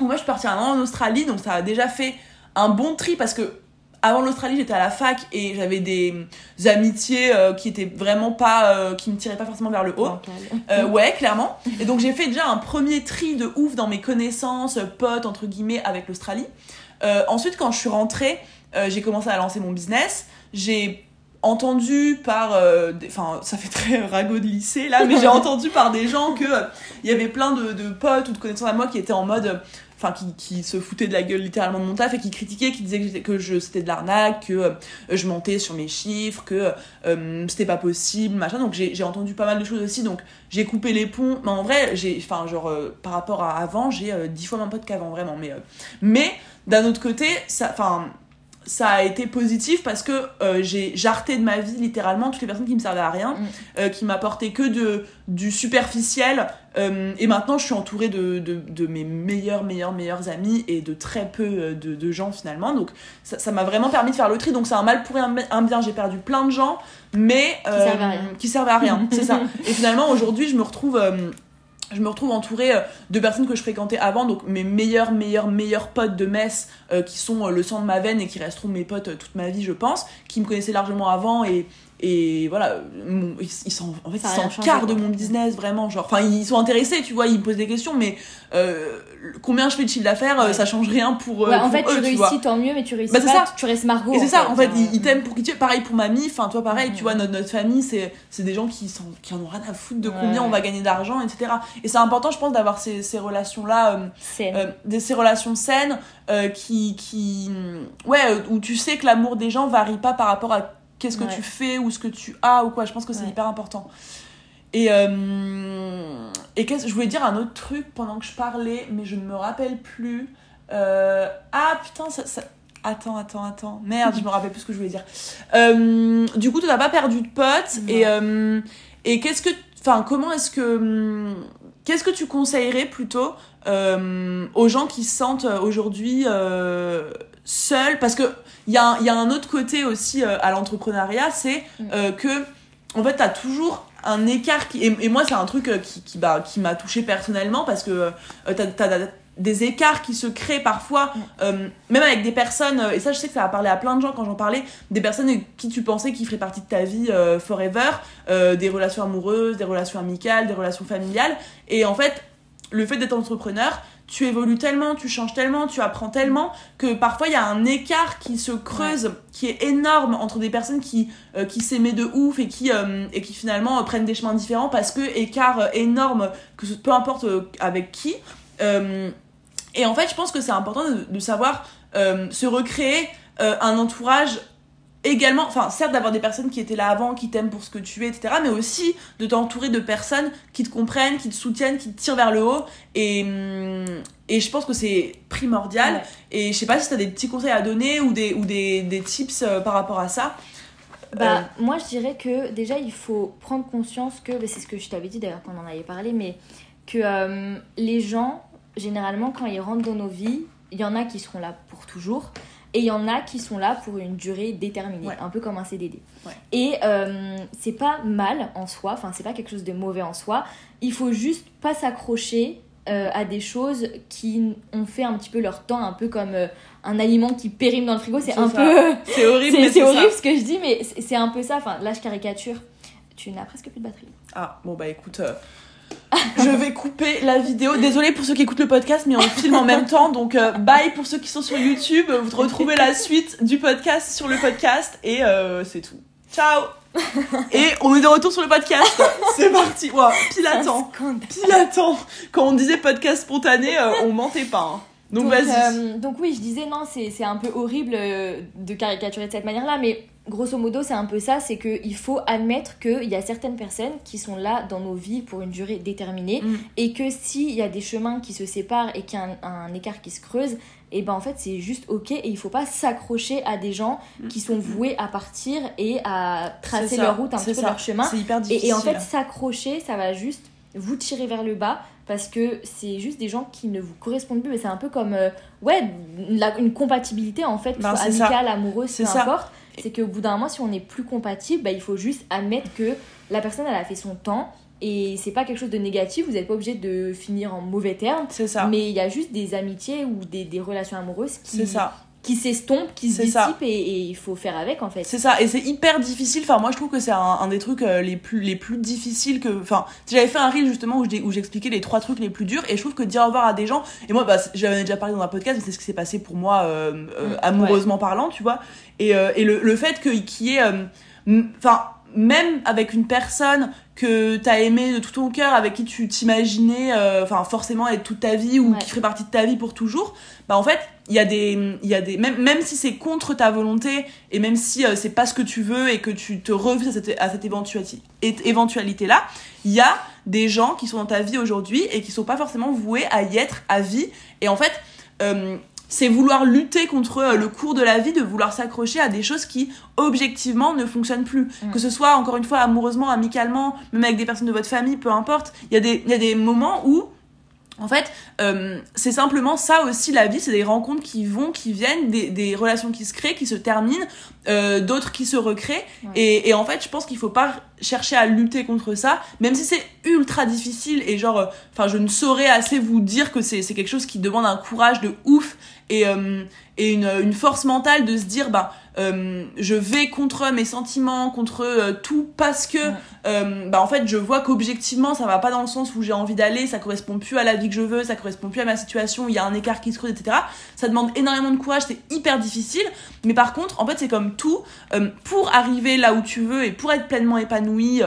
moi, je suis partie un an en Australie, donc ça a déjà fait un bon tri parce que avant l'Australie, j'étais à la fac et j'avais des amitiés euh, qui étaient vraiment pas, euh, qui me tiraient pas forcément vers le haut. Euh, ouais, clairement. Et donc j'ai fait déjà un premier tri de ouf dans mes connaissances, potes entre guillemets, avec l'Australie. Ensuite, quand je suis rentrée, j'ai commencé à lancer mon business. J'ai entendu par, euh, enfin, ça fait très ragot de lycée là, mais j'ai entendu par des gens que euh, il y avait plein de, de potes ou de connaissances à moi qui étaient en mode, euh, enfin, qui, qui se foutaient de la gueule littéralement de mon taf et qui critiquaient, qui disaient que, que je c'était de l'arnaque, que euh, je mentais sur mes chiffres, que c'était pas possible, machin. Donc j'ai entendu pas mal de choses aussi, donc j'ai coupé les ponts. Mais en vrai, j'ai, enfin, genre, par rapport à avant, j'ai dix fois moins potes qu'avant, vraiment. Mais, mais d'un autre côté, ça, enfin, ça a été positif parce que euh, j'ai jarté de ma vie littéralement toutes les personnes qui me servaient à rien, Mm. euh, qui m'apportaient que de, du superficiel. euh, et maintenant, je suis entourée de, de, de mes meilleurs, meilleurs, meilleurs amis et de très peu de, de gens finalement. Donc ça m'a vraiment permis de faire le tri. Donc c'est un mal pour un, un bien. J'ai perdu plein de gens, mais euh, servaient à rien. qui servaient à rien. c'est ça. Et finalement, aujourd'hui, je me retrouve. Je me retrouve entourée euh, de personnes que je fréquentais avant, donc mes meilleurs, meilleurs, meilleurs potes de Metz, euh, qui sont euh, le sang de ma veine et qui resteront mes potes euh, toute ma vie, je pense, qui me connaissaient largement avant et, et voilà, euh, mon- ils, ils sont, en fait, Ça ils changé, quart de mon business, vraiment, genre, enfin, ils sont intéressés, tu vois, ils me posent des questions, mais euh, combien je fais de chiffre d'affaires, euh, Ouais. ça change rien pour, euh, Ouais, en fait, eux, tu tu vois. réussis tant mieux, mais tu réussis Bah, c'est pas, ça. tu restes Margot. Et c'est ça, en fait, ils, ils t'aiment pour qui tu es. Pareil pour mamie, enfin, toi, pareil, tu vois, notre, notre famille, c'est c'est des gens qui, sont, qui en ont rien à foutre de Ouais, combien on va gagner d'argent, etc. Et c'est important, je pense, d'avoir ces, ces relations-là, euh, Saine. euh, des, ces relations saines, euh, qui, qui. Ouais, euh, où tu sais que l'amour des gens varie pas par rapport à qu'est-ce que Ouais. tu fais ou ce que tu as ou quoi. Je pense que c'est Ouais. hyper important. Et, euh, et qu'est-ce- je voulais dire un autre truc pendant que je parlais, mais je ne me rappelle plus. Euh, ah putain, ça, ça- Attends, attends, attends. Merde, je me rappelle plus ce que je voulais dire. Euh, du coup, tu n'as pas perdu de potes. Non. Et, et qu'est-ce que. Enfin, comment est-ce que. hum, qu'est-ce que tu conseillerais plutôt aux gens qui se sentent aujourd'hui seuls? Parce que il y, a y a un autre côté aussi euh, à l'entrepreneuriat, c'est Mm. euh, que en fait, t'as toujours un écart qui et, et moi c'est un truc euh, qui qui, bah, qui m'a touché personnellement parce que euh, t'as, t'as des écarts qui se créent parfois Mm. euh, même avec des personnes et ça je sais que ça a parlé à plein de gens quand j'en parlais des personnes qui tu pensais qui feraient partie de ta vie euh, forever des relations amoureuses des relations amicales des relations familiales et en fait le fait d'être entrepreneur tu évolues tellement, tu changes tellement, tu apprends tellement que parfois il y a un écart qui se creuse, qui est énorme entre des personnes qui, euh, qui s'aimaient de ouf et qui, euh, et qui finalement euh, prennent des chemins différents parce que écart euh, énorme, que ce- peu importe avec qui. Et en fait, je pense que c'est important de, de savoir se recréer un entourage également, enfin certes d'avoir des personnes qui étaient là avant, qui t'aiment pour ce que tu es, etc. Mais aussi de t'entourer de personnes qui te comprennent, qui te soutiennent, qui te tirent vers le haut. Et, hum, et je pense que c'est primordial. Ouais. Et je sais pas si t'as des petits conseils à donner ou des, ou des, des tips euh, par rapport à ça. Bah, Euh, moi, je dirais que déjà, il faut prendre conscience que, bah, c'est ce que je t'avais dit d'ailleurs quand on en avait parlé, mais que euh, les gens, généralement, quand ils rentrent dans nos vies, il y en a qui seront là pour toujours. Et il y en a qui sont là pour une durée déterminée, Ouais. un peu comme un CDD. Ouais. Et euh, c'est pas mal en soi, enfin c'est pas quelque chose de mauvais en soi. Il faut juste pas s'accrocher euh, à des choses qui ont fait un petit peu leur temps, un peu comme euh, un aliment qui périme dans le frigo. C'est un ça. peu c'est horrible, c'est ça. horrible ce que je dis, mais c'est un peu ça. Enfin, là, je caricature. Tu n'as presque plus de batterie. Ah, bon bah écoute, je vais couper la vidéo. Désolée pour ceux qui écoutent le podcast, mais on filme en même temps. Donc euh, bye pour ceux qui sont sur YouTube. Vous retrouvez la suite du podcast sur le podcast et euh, c'est tout. Ciao Et on est de retour sur le podcast. C'est parti. Ouah, pile à temps. Scandale. Pile à temps. Quand on disait podcast spontané, euh, on mentait pas. hein. Donc, vas-y. donc oui, je disais non, c'est c'est un peu horrible de caricaturer de cette manière-là, mais grosso modo, c'est un peu ça, c'est qu'il faut admettre qu'il y a certaines personnes qui sont là dans nos vies pour une durée déterminée, Mm. et que s'il y a des chemins qui se séparent et qu'il y a un, un écart qui se creuse, et ben en fait c'est juste ok, et il faut pas s'accrocher à des gens qui sont voués à partir et à tracer Mm. Leur route, un petit peu ça. leur chemin. C'est hyper difficile. Et, et en fait, s'accrocher, ça va juste vous tirer vers le bas parce que c'est juste des gens qui ne vous correspondent plus. Et c'est un peu comme, euh, ouais, la- une compatibilité en fait, Ben, amicale, amoureuse, peu ça. importe. C'est qu'au bout d'un moment, si on n'est plus compatible, bah, il faut juste admettre que la personne, elle a fait son temps. Et c'est pas quelque chose de négatif, vous n'êtes pas obligé de finir en mauvais termes. C'est ça. Mais il y a juste des amitiés ou des, des relations amoureuses C'est qui, ça. Qui s'estompent, qui se dissipent et, et il faut faire avec en fait. C'est ça, et c'est hyper difficile. Enfin, moi, je trouve que c'est un, un des trucs euh, les plus les plus difficiles que. Enfin, j'avais fait un reel justement où je- où j'expliquais les trois trucs les plus durs, et je trouve que dire au revoir à des gens. Et moi, bah, j'avais déjà parlé dans un podcast, mais c'est ce qui s'est passé pour moi, euh, euh, Mm, amoureusement parlant, tu vois. Et, euh, et le, le fait qu'il y ait, euh, enfin, même avec une personne que t'as aimé de tout ton cœur, avec qui tu t'imaginais, euh, enfin, forcément être toute ta vie ou Ouais. qui ferait partie de ta vie pour toujours, bah en fait, il y a des, il y a des, même même si c'est contre ta volonté et même si euh, c'est pas ce que tu veux et que tu te refuses à cette, à cette éventualité, éventualité là, il y a des gens qui sont dans ta vie aujourd'hui et qui sont pas forcément voués à y être à vie. Et en fait, euh, c'est vouloir lutter contre euh, le cours de la vie, de vouloir s'accrocher à des choses qui objectivement ne fonctionnent plus. Mm. Que ce soit encore une fois amoureusement, amicalement, même avec des personnes de votre famille, peu importe. Il y a des, il y a des moments où en fait, euh, c'est simplement ça aussi la vie, c'est des rencontres qui vont, qui viennent, des, des relations qui se créent, qui se terminent, euh, d'autres qui se recréent. Ouais. Et, et en fait, je pense qu'il faut pas chercher à lutter contre ça, même si c'est ultra difficile et genre, euh, enfin, je ne saurais assez vous dire que c'est quelque chose qui demande un courage de ouf et, euh, et une, une force mentale de se dire, bah, euh, je vais contre mes sentiments, contre euh, tout parce que, Ouais. bah, en fait, je vois qu'objectivement, ça va pas dans le sens où j'ai envie d'aller, ça correspond plus à la vie que je veux, ça correspond plus à ma situation, il y a un écart qui se creuse, etc. Ça demande énormément de courage, c'est hyper difficile. Mais par contre, en fait, c'est comme tout, pour arriver là où tu veux et pour être pleinement épanoui,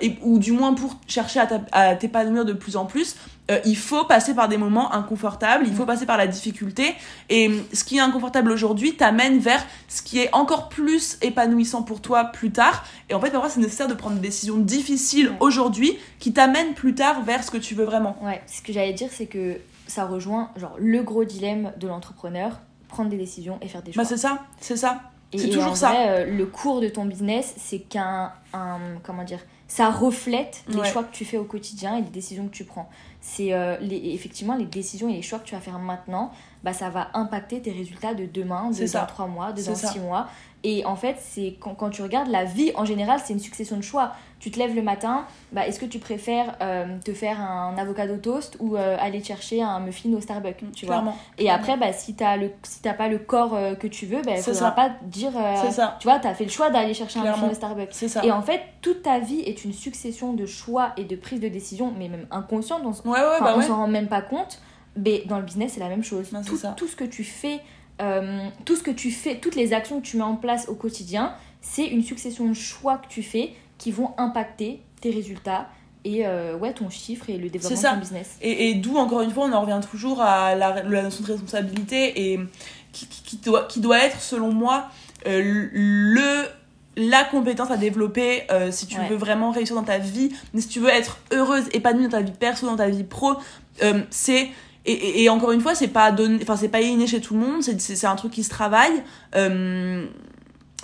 et, ou du moins pour chercher à t'épanouir de plus en plus, euh, il faut passer par des moments inconfortables, il faut passer par la difficulté. Et euh, ce qui est inconfortable aujourd'hui t'amène vers ce qui est encore plus épanouissant pour toi plus tard. Et en fait, parfois, c'est nécessaire de prendre des décisions difficiles Ouais. aujourd'hui qui t'amènent plus tard vers ce que tu veux vraiment. Ouais, ce que j'allais dire, c'est que ça rejoint genre le gros dilemme de l'entrepreneur, prendre des décisions et faire des choix. Bah, c'est ça, c'est ça. Et- c'est toujours en ça. vrai, euh, le cours de ton business, c'est qu'un un- comment dire, ça reflète les choix que tu fais au quotidien et les décisions que tu prends. C'est euh, les, effectivement les décisions et les choix que tu vas faire maintenant, bah, ça va impacter tes résultats de demain, de dans trois mois, de dans six mois. Et en fait, c'est quand, quand tu regardes la vie en général, c'est une succession de choix. Tu te lèves le matin, bah, est-ce que tu préfères euh, te faire un avocado toast ou euh, aller chercher un muffin au Starbucks, tu vois? Clairement. Et après, bah, si t'as le si t'as pas le corps euh, que tu veux, bah, faudra ça. pas dire, ça. tu vois, t'as fait le choix d'aller chercher un muffin au Starbucks. Ça. Et en fait, toute ta vie est une succession de choix et de prises de décision, mais même inconscientes. On, s- Ouais, ouais, bah on ouais. s'en rend même pas compte. Mais dans le business, c'est la même chose. Tout, ça. tout ce que tu fais, euh, tout ce que tu fais, toutes les actions que tu mets en place au quotidien, c'est une succession de choix que tu fais qui vont impacter tes résultats et euh, ouais, ton chiffre et le développement de ton business. Et, et d'où, encore une fois, on en revient toujours à la, la notion de responsabilité et qui, qui- qui doit, qui doit être, selon moi, euh, le la compétence à développer euh, si tu Ouais. veux vraiment réussir dans ta vie, mais si tu veux être heureuse, épanouie dans ta vie perso, dans ta vie pro, euh, c'est et, et, et encore une fois, c'est pas donné, enfin c'est pas inné chez tout le monde, c'est un truc qui se travaille, euh,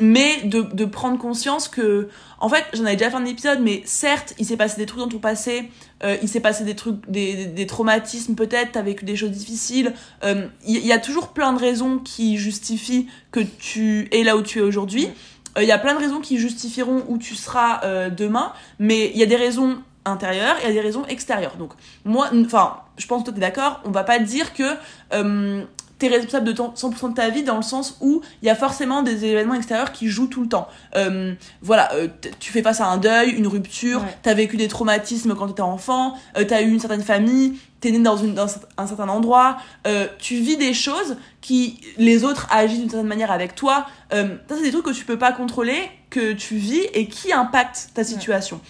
mais de, de prendre conscience que, en fait, j'en avais déjà fait un épisode, mais certes, il s'est passé des trucs dans ton passé, euh, il s'est passé des trucs, des, des, des traumatismes peut-être, t'as vécu des choses difficiles. euh, Il y, y a toujours plein de raisons qui justifient que tu es là où tu es aujourd'hui. Euh, Il y a plein de raisons qui justifieront où tu seras euh, demain, mais il y a des raisons intérieures et a des raisons extérieures. Donc moi, enfin, je pense que toi t'es d'accord, on va pas dire que euh, t'es responsable de ton 100% de ta vie dans le sens où il y a forcément des événements extérieurs qui jouent tout le temps. Euh, voilà, euh, tu fais face à un deuil, une rupture, Ouais. t'as vécu des traumatismes quand t'étais enfant, euh, t'as eu une certaine famille, t'es né dans, une, dans un certain endroit, euh, tu vis des choses qui les autres agissent d'une certaine manière avec toi. Euh, ça c'est des trucs que tu peux pas contrôler, que tu vis et qui impactent ta situation.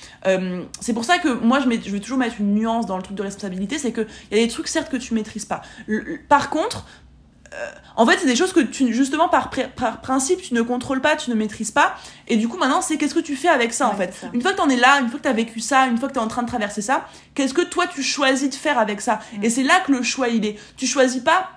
C'est pour ça que moi je, mets, je vais toujours mettre une nuance dans le truc de responsabilité, c'est que il y a des trucs certes que tu maîtrises pas. Le- par contre, en fait, c'est des choses que tu, justement, par, pr- par principe, tu ne contrôles pas, tu ne maîtrises pas. Et du coup, maintenant, c'est qu'est-ce que tu fais avec ça, en fait. ça. Une fois que t'en es là, une fois que t'as vécu ça, une fois que t'es en train de traverser ça, qu'est-ce que toi, tu choisis de faire avec ça Mm. Et c'est là que le choix, il est. Tu choisis pas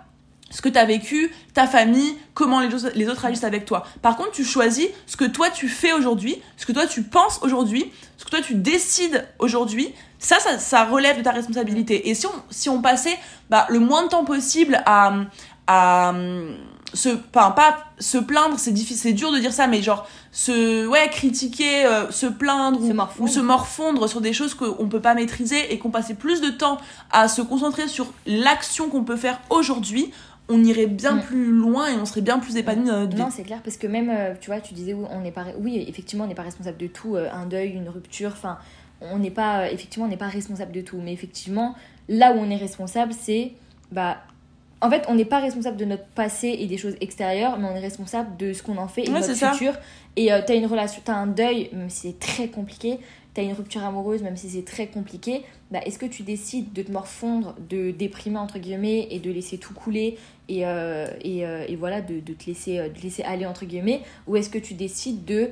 ce que t'as vécu, ta famille, comment les, autres- les autres agissent avec toi. Par contre, tu choisis ce que toi, tu fais aujourd'hui, ce que toi, tu penses aujourd'hui, ce que toi, tu décides aujourd'hui. Ça, ça, ça relève de ta responsabilité. Et si on, si on passait bah, le moins de temps possible à, à hum, se, enfin, pas se plaindre, c'est difficile, c'est dur de dire ça, mais genre se, ouais, critiquer, euh, se plaindre Se ou, se morfondre sur des choses qu'on peut pas maîtriser et qu'on passait plus de temps à se concentrer sur l'action qu'on peut faire aujourd'hui, on irait bien plus loin et on serait bien plus épanoui dans notre vie. Non, c'est clair, parce que même, euh, tu vois, tu disais, on n'est pas, oui, effectivement, on n'est pas responsable de tout, euh, un deuil, une rupture, enfin, on n'est pas, euh, effectivement, on n'est pas responsable de tout, mais effectivement, là où on est responsable, c'est, bah, en fait, on n'est pas responsable de notre passé et des choses extérieures, mais on est responsable de ce qu'on en fait et de Ouais, notre ça. futur. Et euh, t'as une relation, t'as un deuil, même si c'est très compliqué, t'as une rupture amoureuse, même si c'est très compliqué, bah, est-ce que tu décides de te morfondre, de déprimer entre guillemets et de laisser tout couler et, euh, et, euh, et voilà, de, de te laisser, de te laisser aller entre guillemets, ou est-ce que tu décides de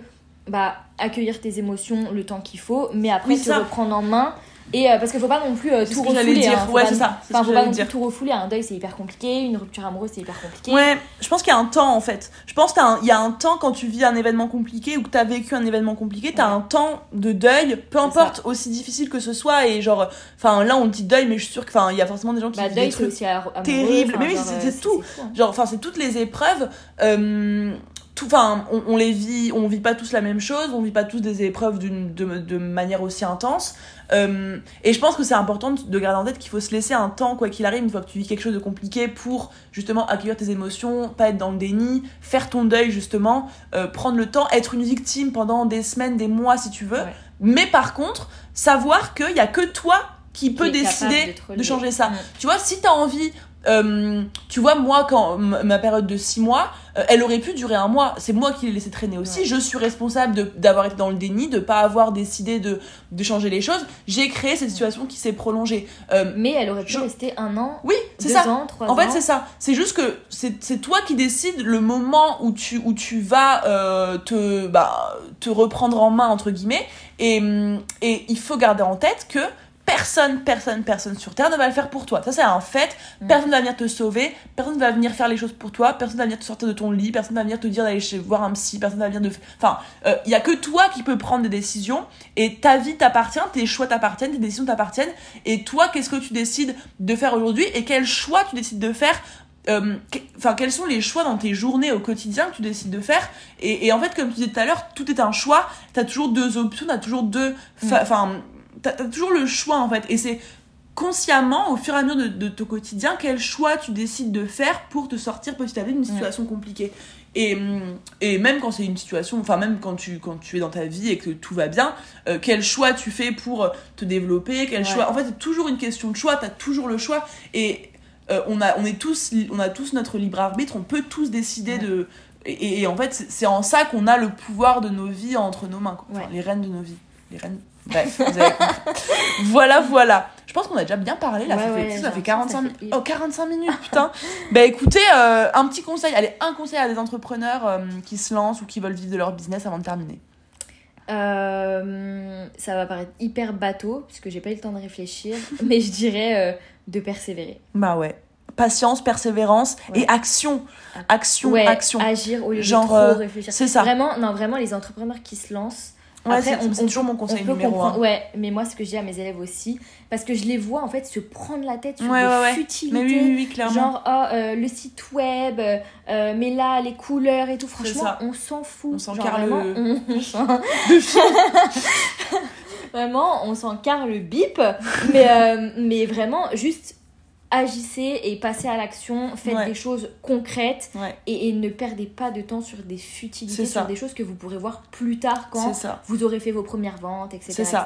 bah, accueillir tes émotions le temps qu'il faut, mais après Oui, te ça. reprendre en main et euh, parce qu'il faut pas non plus euh, tout refouler. dire. hein, Ouais, c'est ça, Enfin, faut pas non dire. plus tout refouler. Un deuil, c'est hyper compliqué. Une rupture amoureuse, c'est hyper compliqué. Ouais, je pense qu'il y a un temps en fait. Je pense qu'il y a un- temps quand tu vis un événement compliqué ou que tu as vécu un événement compliqué, tu as Ouais. un temps de deuil, peu importe aussi difficile que ce soit. Et genre, enfin là on dit deuil, mais je suis sûre qu'il y a forcément des gens qui Bah, vivent deuil, des c'est trucs aussi amoureux, terribles. Mais oui, c'est- euh, tout. hein. Genre, enfin, c'est toutes les épreuves. euh, enfin, on, on les vit, on vit pas tous la même chose, on vit pas tous des épreuves d'une, de, de manière aussi intense. Euh, et je pense que c'est important de de garder en tête qu'il faut se laisser un temps, quoi qu'il arrive, une fois que tu vis quelque chose de compliqué, pour justement accueillir tes émotions, pas être dans le déni, faire ton deuil justement, euh, prendre le temps, être une victime pendant des semaines, des mois si tu veux. Ouais. Mais par contre, savoir qu'il y a que toi qui peut décider de changer ça. Mm. Tu vois, si t'as envie, euh, tu vois, moi, quand ma période de 6 mois, euh, elle aurait pu durer un mois. C'est moi qui l'ai laissé traîner aussi. Ouais. Je suis responsable d'avoir été dans le déni, de pas avoir décidé de, de changer les choses. J'ai créé cette situation qui s'est prolongée. Euh, Mais elle aurait pu Je- rester un an, oui, c'est deux ça. ans, trois En ans. fait, c'est ça. C'est juste que c'est toi qui décides le moment où tu, où tu vas euh, te, bah, te reprendre en main, entre guillemets. Et, et il faut garder en tête que personne, personne, personne sur Terre ne va le faire pour toi. Ça, c'est un fait. Mm. Personne ne va venir te sauver, personne ne va venir faire les choses pour toi, personne ne va venir te sortir de ton lit, personne ne va venir te dire d'aller chez voir un psy, personne ne va venir de. Enfin, il y a que toi qui peux prendre des décisions et ta vie t'appartient, tes choix t'appartiennent, tes décisions t'appartiennent. Et toi, qu'est-ce que tu décides de faire aujourd'hui et quel choix tu décides de faire euh, Enfin, quels sont les choix dans tes journées au quotidien que tu décides de faire? Et, et en fait, comme tu disais tout à l'heure, tout est un choix. T'as toujours deux options, t'as toujours deux. fa- Enfin, t'as t'as toujours le choix en fait. Et c'est consciemment, au fur et à mesure de, de ton quotidien, quel choix tu décides de faire pour te sortir petit à petit d'une situation compliquée. Et, hum, et même quand c'est une situation, enfin même quand tu, quand tu es dans ta vie et que tout va bien, euh, quel choix tu fais pour euh, te développer, quel Ouais. choix... En fait, c'est toujours une question de choix, t'as toujours le choix. Et euh, on, a, on, est tous, on a tous notre libre arbitre, on peut tous décider Ouais. de... Et, et en fait, c'est en ça qu'on a le pouvoir de nos vies entre nos mains. quoi. Enfin, Ouais. les rênes de nos vies. Les rênes... Bref, vous avez compris. voilà, voilà. Je pense qu'on a déjà bien parlé là, Ouais, ça, fait, ça fait l'impression 45 que ça minutes. fait- Oh, 45 minutes, putain. bah écoutez, euh, un petit conseil, allez, un conseil à des entrepreneurs euh, qui se lancent ou qui veulent vivre de leur business avant de terminer. Euh, ça va paraître hyper bateau, puisque j'ai pas eu le temps de réfléchir, mais je dirais de persévérer. Bah ouais. Patience, persévérance Ouais. et action. Action, ouais, action. agir au lieu Genre, de trop réfléchir. C'est ça. Vraiment, non, vraiment, les entrepreneurs qui se lancent. Ouais, Après, c'est toujours mon conseil numéro un. Ouais, mais moi, ce que je dis à mes élèves aussi, parce que je les vois en fait se prendre la tête sur Ouais, des ouais, futilités. Mais oui, oui, oui, clairement. Genre, oh, euh, le site web, euh, mais là, les couleurs et tout, franchement, on s'en fout. On s'en carre vraiment, le- vraiment, on s'en carre le bip. mais, euh, mais vraiment, juste agissez et passez à l'action, faites Ouais. des choses concrètes Ouais, et, et ne perdez pas de temps sur des futilités, sur des choses que vous pourrez voir plus tard quand vous aurez fait vos premières ventes, etc. Etc.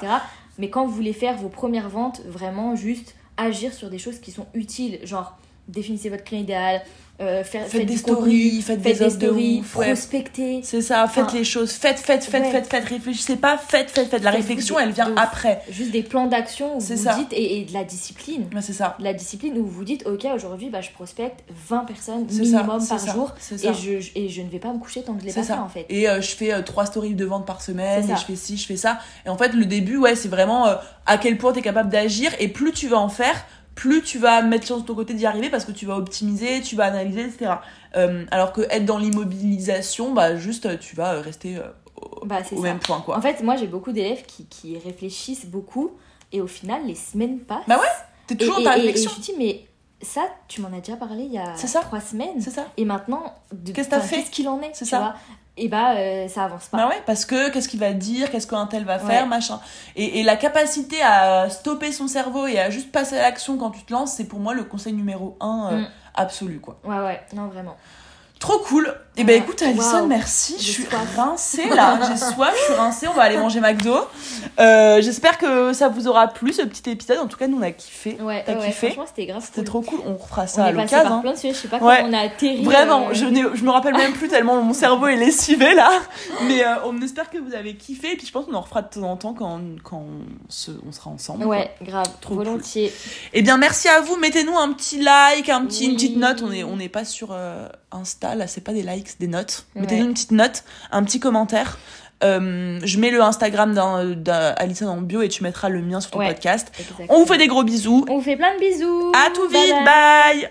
Mais quand vous voulez faire vos premières ventes, vraiment juste agir sur des choses qui sont utiles. Genre, définissez votre client idéal, euh, faire, Faites des stories, faites faites des des de stories, ouais. prospectez. C'est ça, faites Enfin, les choses, faites, faites, faites, ouais. faites, faites, réfléchissez pas, faites, faites, faites. La réflexion, des- elle vient de après. Juste des plans d'action où vous ça. dites, et, et de la discipline. Ouais, c'est ça. De la discipline où vous dites, ok, aujourd'hui, bah, je prospecte 20 personnes minimum par ça, jour. Et je, et je ne vais pas me coucher tant que je l'ai pas ça. fait, en fait. Et euh, je fais euh, trois stories de vente par semaine, et je fais ci, je fais ça. Et en fait, le début, ouais, c'est vraiment euh, à quel point tu es capable d'agir. Et plus tu vas en faire, plus tu vas mettre sur ton côté d'y arriver parce que tu vas optimiser, tu vas analyser, etc. Euh, alors que être dans l'immobilisation, bah juste euh, tu vas euh, rester au, Bah, au même point, quoi. En fait, moi, j'ai beaucoup d'élèves qui, qui réfléchissent beaucoup et au final, les semaines passent. Bah ouais, T'es Et, toujours et- dans ta et- et réflexion. je me dis, mais ça, tu m'en as déjà parlé il y a C'est ça. trois semaines. C'est ça. Et maintenant, Qu'est-ce que t'as enfin, fait Qu'est-ce qu'il en est C'est tu ça. vois? Et bah, euh, ça avance pas. Bah ouais, parce que qu'est-ce qu'il va dire, qu'est-ce qu'un tel va faire, Ouais. machin. Et, et la capacité à stopper son cerveau et à juste passer à l'action quand tu te lances, c'est pour moi le conseil numéro un euh, Mm. absolu, quoi. Ouais, ouais, non, vraiment. Trop cool. Et ben Ouais. écoute Alison, merci. Je suis rincée là. J'ai soif, je suis rincée. On va aller manger McDo. Euh, J'espère que ça vous aura plu ce petit épisode. En tout cas, nous on a kiffé. Ouais, T'as ouais, kiffé franchement, c'était grave. C'était cool. trop cool. On refera On ça à est passé l'occasion. hein. plein de sujets, je sais pas Ouais. comment on a atterri. Vraiment, euh, je, je me rappelle même plus tellement mon cerveau est lessivé là. Mais euh, on espère que vous avez kiffé. Et puis je pense qu'on en refera de temps en temps quand, quand on, se, on sera ensemble. Ouais, grave, Trop volontiers. Eh bien, merci à vous. Mettez-nous un petit like, un petit, une petite note. On n'est on n'est pas sur euh, Insta, là, c'est pas des likes, c'est des notes. Ouais. Mettez-nous une petite note, un petit commentaire. Euh, je mets le Instagram d'Alison en bio et tu mettras le mien sur ton Ouais. podcast. Exactement. On vous fait des gros bisous. On vous fait plein de bisous. À tout Bye vite, bye. bye